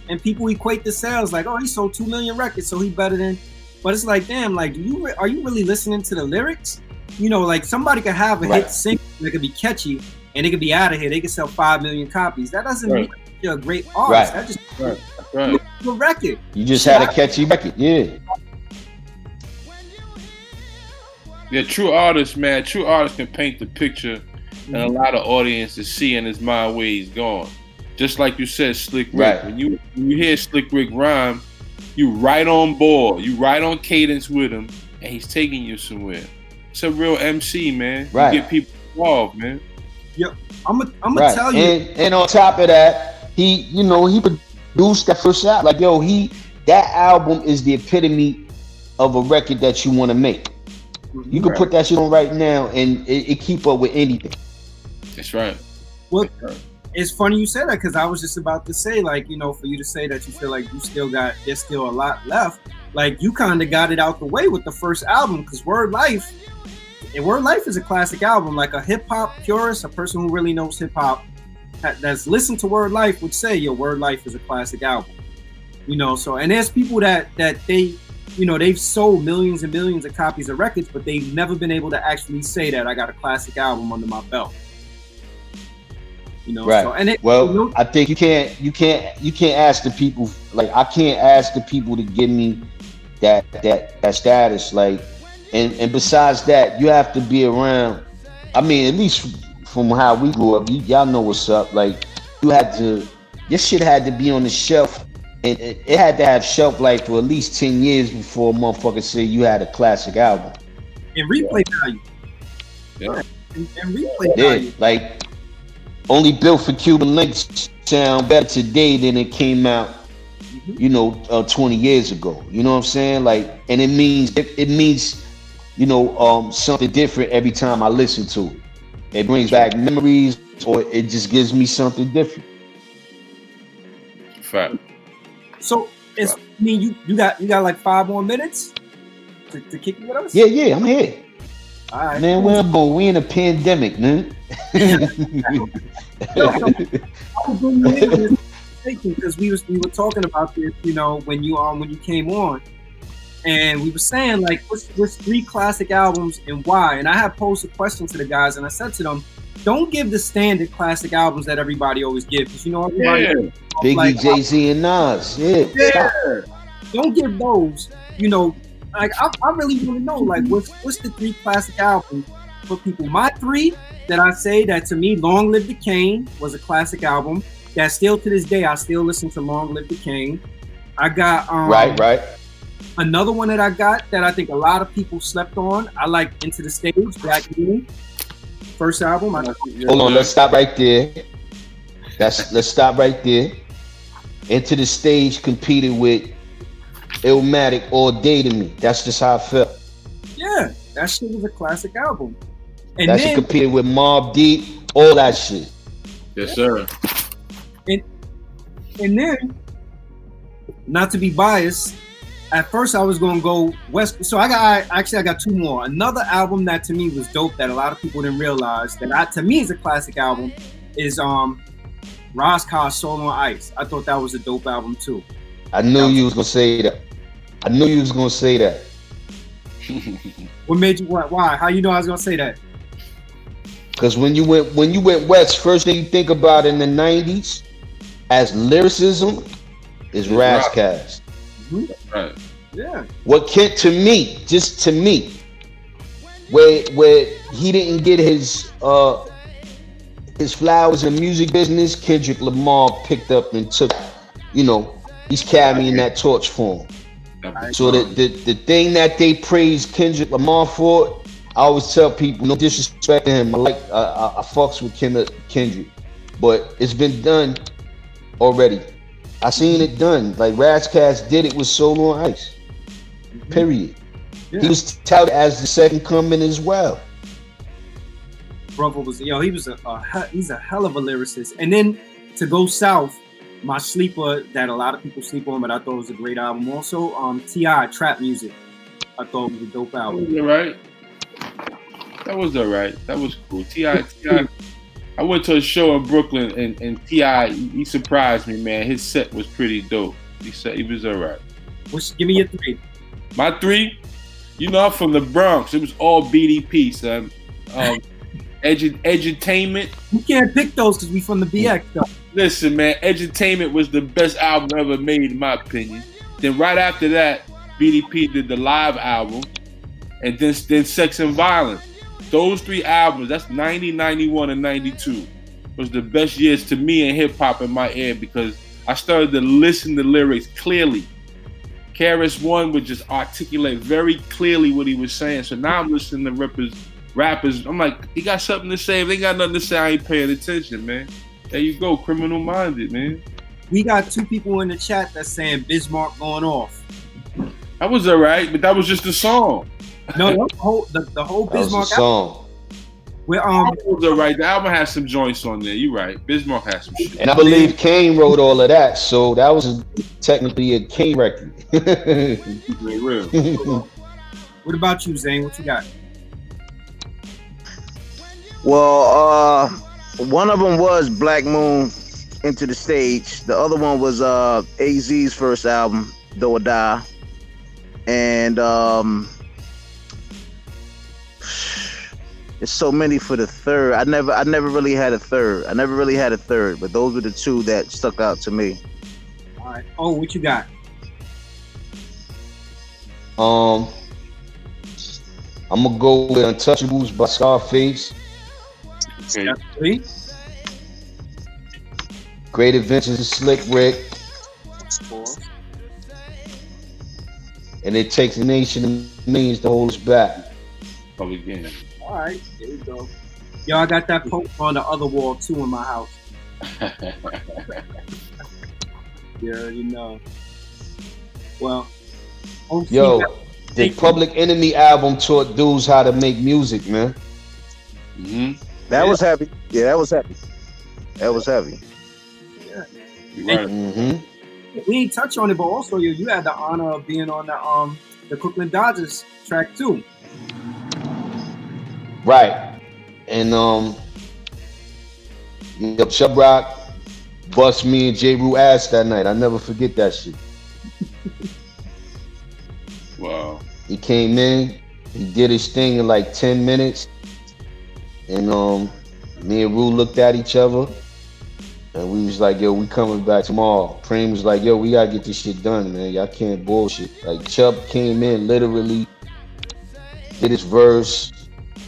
And people equate the sales like, oh, he sold two million records, so he better than But it's like, damn, like, do you re- are you really listening to the lyrics? You know, like somebody could have a Right. hit single that could be catchy and it could be out of here. They could sell five million copies. That doesn't Right. mean you're a great artist. Right. That just Right. Right. a record. You just had a catchy record, yeah. Yeah, true artists, man. True artists can paint the picture, and a mm-hmm. lot of audiences see in his mind where he's going. Just like you said, Slick Rick. Right. When you when you hear Slick Rick rhyme, you right on board. You right on cadence with him, and he's taking you somewhere. It's a real MC, man. Right. You get people involved, man. Yep. I'm gonna I'm gonna Right. tell you. And and on top of that, he, you know, he produced that first album. Like, yo, he that album is the epitome of a record that you want to make. You can Right. put that shit on right now and it, it keep up with anything. That's right. Well, it's funny you said that because I was just about to say, like, you know, for you to say that you feel like you still got there's still a lot left. Like you kind of got it out the way with the first album because Word Life, and Word Life is a classic album. Like a hip hop purist, a person who really knows hip hop that's listened to Word Life would say your Word Life is a classic album. You know, so and there's people that that they, you know, they've sold millions and millions of copies of records, but they've never been able to actually say that I got a classic album under my belt. You know, Right. so and it, Well, you know, I think you can't you can't you can't ask the people like I can't ask the people to give me that that that status like and and besides that you have to be around I mean at least from how we grew up you, y'all know what's up like you had to your shit had to be on the shelf and it, it had to have shelf life for at least 10 years before a motherfucker say you had a classic album and replay value. Yeah. And, and replay Yeah, value. like only built for Cuban links sound better today than it came out, you know, uh, 20 years ago. You know what I'm saying? Like, and it means it, it means, you know, um, something different every time I listen to it. It brings back memories, or it just gives me something different. Fact. So it's I mean you you got you got like five more minutes to, to kick it with us. Yeah, yeah, I'm here, All right. man. Where I'm? We in a pandemic, man. I was bringing you in on this conversation because we was we were talking about this, you know, when you um when you came on, and we were saying like what's what's three classic albums and why? And I had posed a question to the guys, and I said to them, don't give the standard classic albums that everybody always gives, because you know everybody Yeah. Biggie, like, Jay Z, and Nas. Yeah, Yeah. don't give those. You know, like I, I really want to know like what's what's the three classic albums for people. My three that I say that to me, Long Live the King was a classic album. That still to this day I still listen to Long Live the King. I got um, right, right. another one that I got that I think a lot of people slept on. I like Enta da Stage, Black Moon. First album. I, Hold on, let's stop right there. That's let's stop right there. Enta da Stage competed with Illmatic all day to me. That's just how I felt. yeah, that shit was a classic album. And that shit competed with Mobb Deep, all that shit. Yes, sir. And and then, not to be biased, at first I was gonna go West. So I got I, actually I got two more. Another album that to me was dope that a lot of people didn't realize that I, to me is a classic album is um Ras Kass's Soul on Ice. I thought that was a dope album too. I knew you was gonna say that. I knew you was gonna say that. What made you what? Why? How you know I was gonna say that? Cause when you went when you went west, first thing you think about in the '90s as lyricism is Rock. Ras Kass. Right. Yeah. What Kent to me, just to me, where where he didn't get his uh his flowers in the music business, Kendrick Lamar picked up and took, you know, he's carrying that torch for him. So the, the the thing that they praise Kendrick Lamar for, I always tell people, no disrespect to him. I like I, I, I fucks with Ken, Kendrick, but it's been done already. I seen it done. Like Ras Kass did it with Soul on Ice. Period. Yeah. He was touted as the second coming as well. brother was yo, he was a, a he's a hell of a lyricist. And then to go south, my sleeper that a lot of people sleep on, but I thought was a great album. Also, um, T.I. Trap Music, I thought was a dope That album. was all right. That was all right. That was cool. T.I., Ti. I went to a show in Brooklyn and, and T.I., he surprised me, man. His set was pretty dope. He said he was all right. What's, give me your three. My three, you know, I'm from the Bronx. It was all BDP, son. Um, [laughs] edu- edutainment. You can't pick those because we from the BX though. Listen, man, Edutainment was the best album ever made, in my opinion. Then right after that, BDP did the live album, and then then Sex and Violence. Those three albums, that's 90, 91, and 92, was the best years to me in hip hop in my ear because I started to listen to lyrics clearly. KRS-One would just articulate very clearly what he was saying. So now I'm listening to rappers, rappers. I'm like, he got something to say. If they got nothing to say, I ain't paying attention, man. There you go, criminal minded, man. We got two people in the chat that's saying Biz Markie going off. That was alright, but that was just a song. No, the whole the, the whole That was Biz Markie a song. We're um That was alright. The album has some joints on there. You're right. Biz Markie has some shit. And I believe Kane wrote all of that, so that was technically a Kane record. [laughs] Real. [laughs] what about you, Zane? What you got? Well, uh, one of them was Black Moon Enta da Stage. The other one was uh AZ's first album, Do or Die, and um, there's so many for the third. I never, I never really had a third. I never really had a third, but those were the two that stuck out to me. All right. Oh, what you got? um, I'm gonna go with Untouchables by Scarface. Okay. Three. Great Adventures of Slick Rick, Four. and it takes a nation of millions to hold us back. Public game. All right. There you go. Yo, I got that post [laughs] on the other wall too in my house. [laughs] Yeah, you already know. Well, OC Yo, got- the Public Enemy album taught dudes how to make music, man. hmm That was heavy. Yeah, that was heavy. That was heavy. You right. hmm we ain't touch on it, but also you you had the honor of being on the um the Brooklyn Dodgers track too. Right. And um Yep, Chubb Rock bust me and Jeru ass that night. I never forget that shit. [laughs] Wow. He came in, he did his thing in like 10 minutes. And um me and Rue looked at each other and we was like, yo, we coming back tomorrow. Preem was like, yo, we gotta get this shit done, man. Y'all can't bullshit. Like Chubb came in literally, did his verse.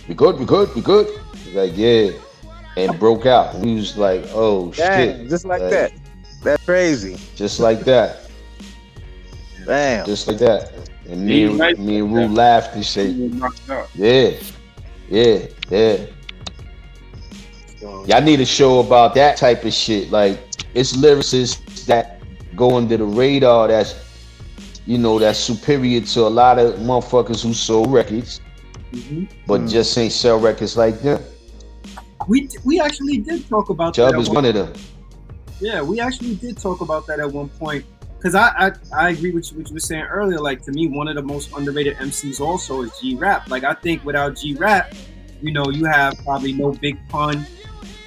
We good, we good, we good. He's like, yeah. And broke out. We was like, oh Dang, shit. just like Like- that. That's crazy. Just like that. Damn. Just like that. And me and, Nice. me and Rue laughed and said, You were knocked out. Yeah, yeah, yeah. Y'all need a show about that type of shit. Like it's lyricists that go under the radar. That's you know that's superior to a lot of motherfuckers who sold records, Mhm. but just ain't sell records like them. We we actually did talk about Chubb that. is at one of them. Yeah, we actually did talk about that at one point. Cause I, I I agree with you, what you were saying earlier. Like to me, one of the most underrated MCs also is G Rap. Like I think without G Rap, you know, you have probably no Big Pun.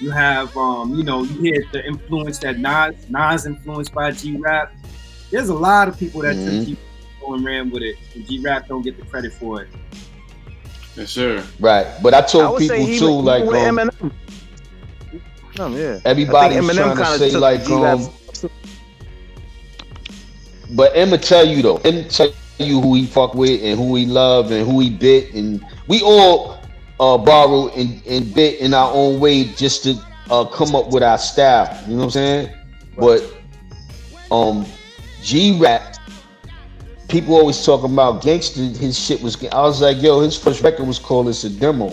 You have um, you know, you hear the influence that Nas Nas influenced by G Rap. There's a lot of people that Mhm. took G and ran with it, and G Rap don't get the credit for it. Yes, sir. Right, but I I told would say people he too, was- like with um, Eminem. Um, yeah. everybody's I think Eminem trying to kinda say took like G-Rap- um, But Emma tell you though, Emma tell you who he fuck with and who he love and who he bit, and we all uh, borrow and, and bit in our own way just to uh, come up with our style. You know what I'm saying? But um, G Rap, people always talking about gangster. His shit was. I was like, yo, his first record was called "It's a Demo."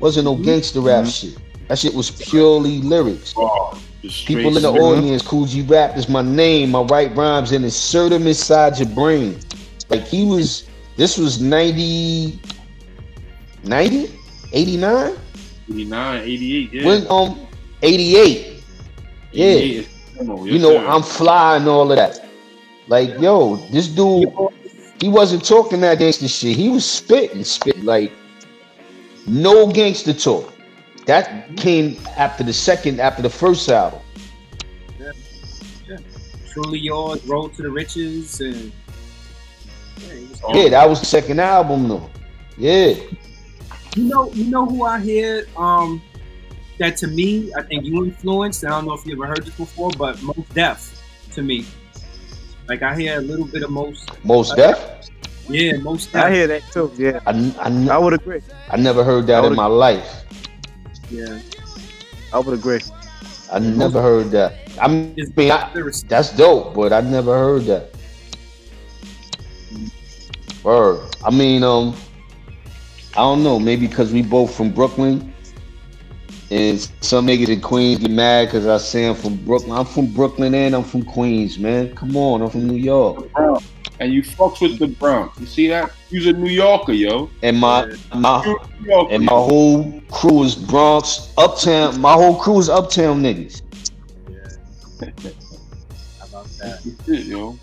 Wasn't no gangster rap shit. That shit was purely lyrics. Oh, People in the audience, Kool G Rap is my name. My right rhymes and insert them inside your brain. Like he was, this was 90, 90, 89? 89, 88, yeah. When, um, 88. Yeah. 88 is demo, You know, sir. I'm fly and all of that. Like, yo, this dude, he wasn't talking that gangster shit. He was spitting, spitting like no gangster talk. That came after the second, after the first album. Yeah, truly yours, Road to the Riches, and Yeah, was- Yeah, that was the second album though. Yeah. You know, you know who I hear um that to me, I think you influenced. I don't know if you ever heard this before, but Mos Def to me. Like I hear a little bit of most Mos Def? yeah, Most I hear that too. Yeah, I, I, I would agree. I never heard that in my life. Yeah. I would agree. I never heard that. I mean, His I, that's dope, but I never heard that. Word. I mean, um, I don't know. Maybe because we both from Brooklyn, and some niggas in Queens get mad because I say I'm from Brooklyn. I'm from Brooklyn and I'm from Queens, man. Come on, I'm from New York, And you fucks with the Bronx. You see that? You's a New Yorker, yo. and my my You a New Yorker. and my whole crew is Bronx, Uptown. My whole crew is Uptown niggas. [laughs] How about that? Shit, yo.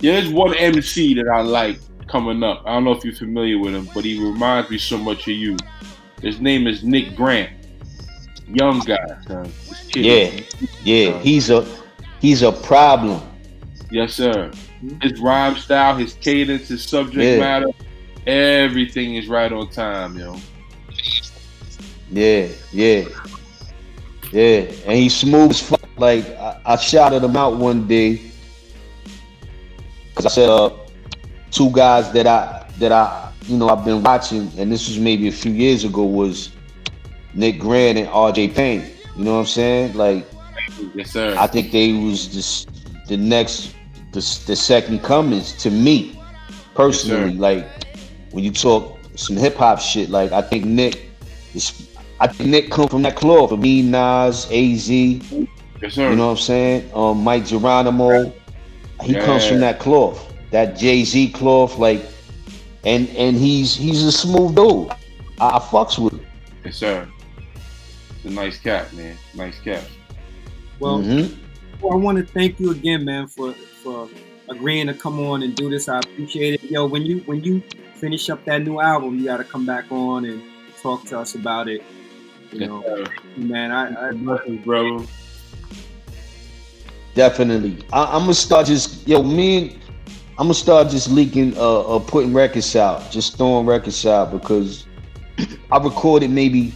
Yeah, there's one MC that I like coming up. I don't know if you're familiar with him, but he reminds me so much of you. His name is Nick Grant. Young guy, son. This kid is- Yeah, yeah. He's a he's a problem. Yes, sir. His rhyme style, his cadence, his subject Yeah. matter, everything is right on time, yo. Yeah, yeah, yeah. And he's smooth as fuck. Like I, I shouted him out one day because I said, uh, two guys that I that I you know I've been watching, and this was maybe a few years ago, was Nick Grant and R.J. Payne. You know what I'm saying? Like Yes, sir. I think they was this the next the, the second comings to me personally. Yes, like when you talk some hip hop shit, like I think Nick is I think Nick come from that cloth For me, Nas, AZ, you yes, sir. You know what I'm saying? Um Mic Geronimo. He comes from that cloth, that Jay-Z cloth, like and and he's he's a smooth dude. I, I fucks with him. yes, sir. It's a nice cat, man. Nice cat. Well, Mhm. Well, I want to thank you again, man, for for agreeing to come on and do this. I appreciate it. Yo, when you when you finish up that new album, you got to come back on and talk to us about it. You know, sir. man, I, I Blessings, bro. Definitely. I, I'm gonna start just yo me. and- I'm gonna start just leaking, uh, uh, putting records out, just throwing records out because [clears throat] I recorded maybe,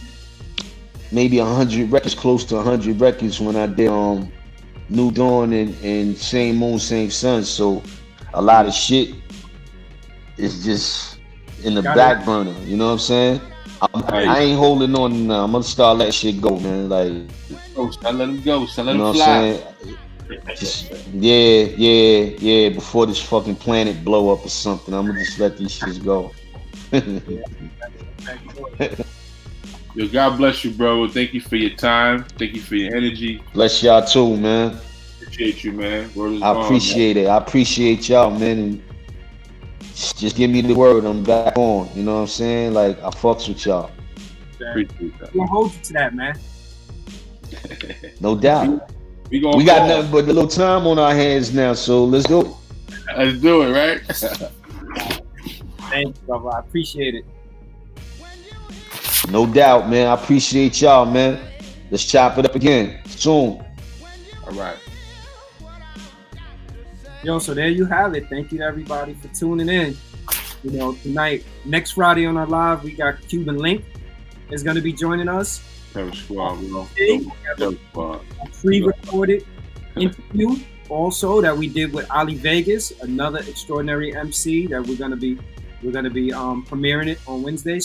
maybe a hundred records, close to a hundred records when I did um, New Dawn and, and Same Moon, Same Sun. So a lot of shit is just in the Got it. back burner. You know what I'm saying? I'm, I ain't holding on now. I'm gonna start letting shit go, man. Like Oh, let him go. Son, let you know him what I'm fly. saying? Just yeah, yeah, yeah. Before this fucking planet blow up or something, I'm gonna just let these shits go. [laughs] Yo, God bless you, bro. Thank you for your time. Thank you for your energy. Bless y'all too, man. Appreciate you, man. Word is I bond, appreciate it. I appreciate y'all, man. And just give me the word. I'm back on. You know what I'm saying? Like I fucks with y'all, man. Appreciate that. will hold you to that, man. no doubt. We, gonna We got nothing but a little time on our hands now, so let's go. Let's do it, right? [laughs] Thanks, you, brother. I appreciate it. No doubt, man. I appreciate y'all, man. Let's chop it up again soon. All right. Yo, so there you have it. Thank you to everybody for tuning in. You know, tonight, next Friday on our live, we got Cuban Link is going to be joining us. Terror Squad, bro. Hey, Terror Squad. a pre-recorded interview also that we did with Ali Vegas, another extraordinary MC that we're gonna be we're gonna be um, premiering it on Wednesday.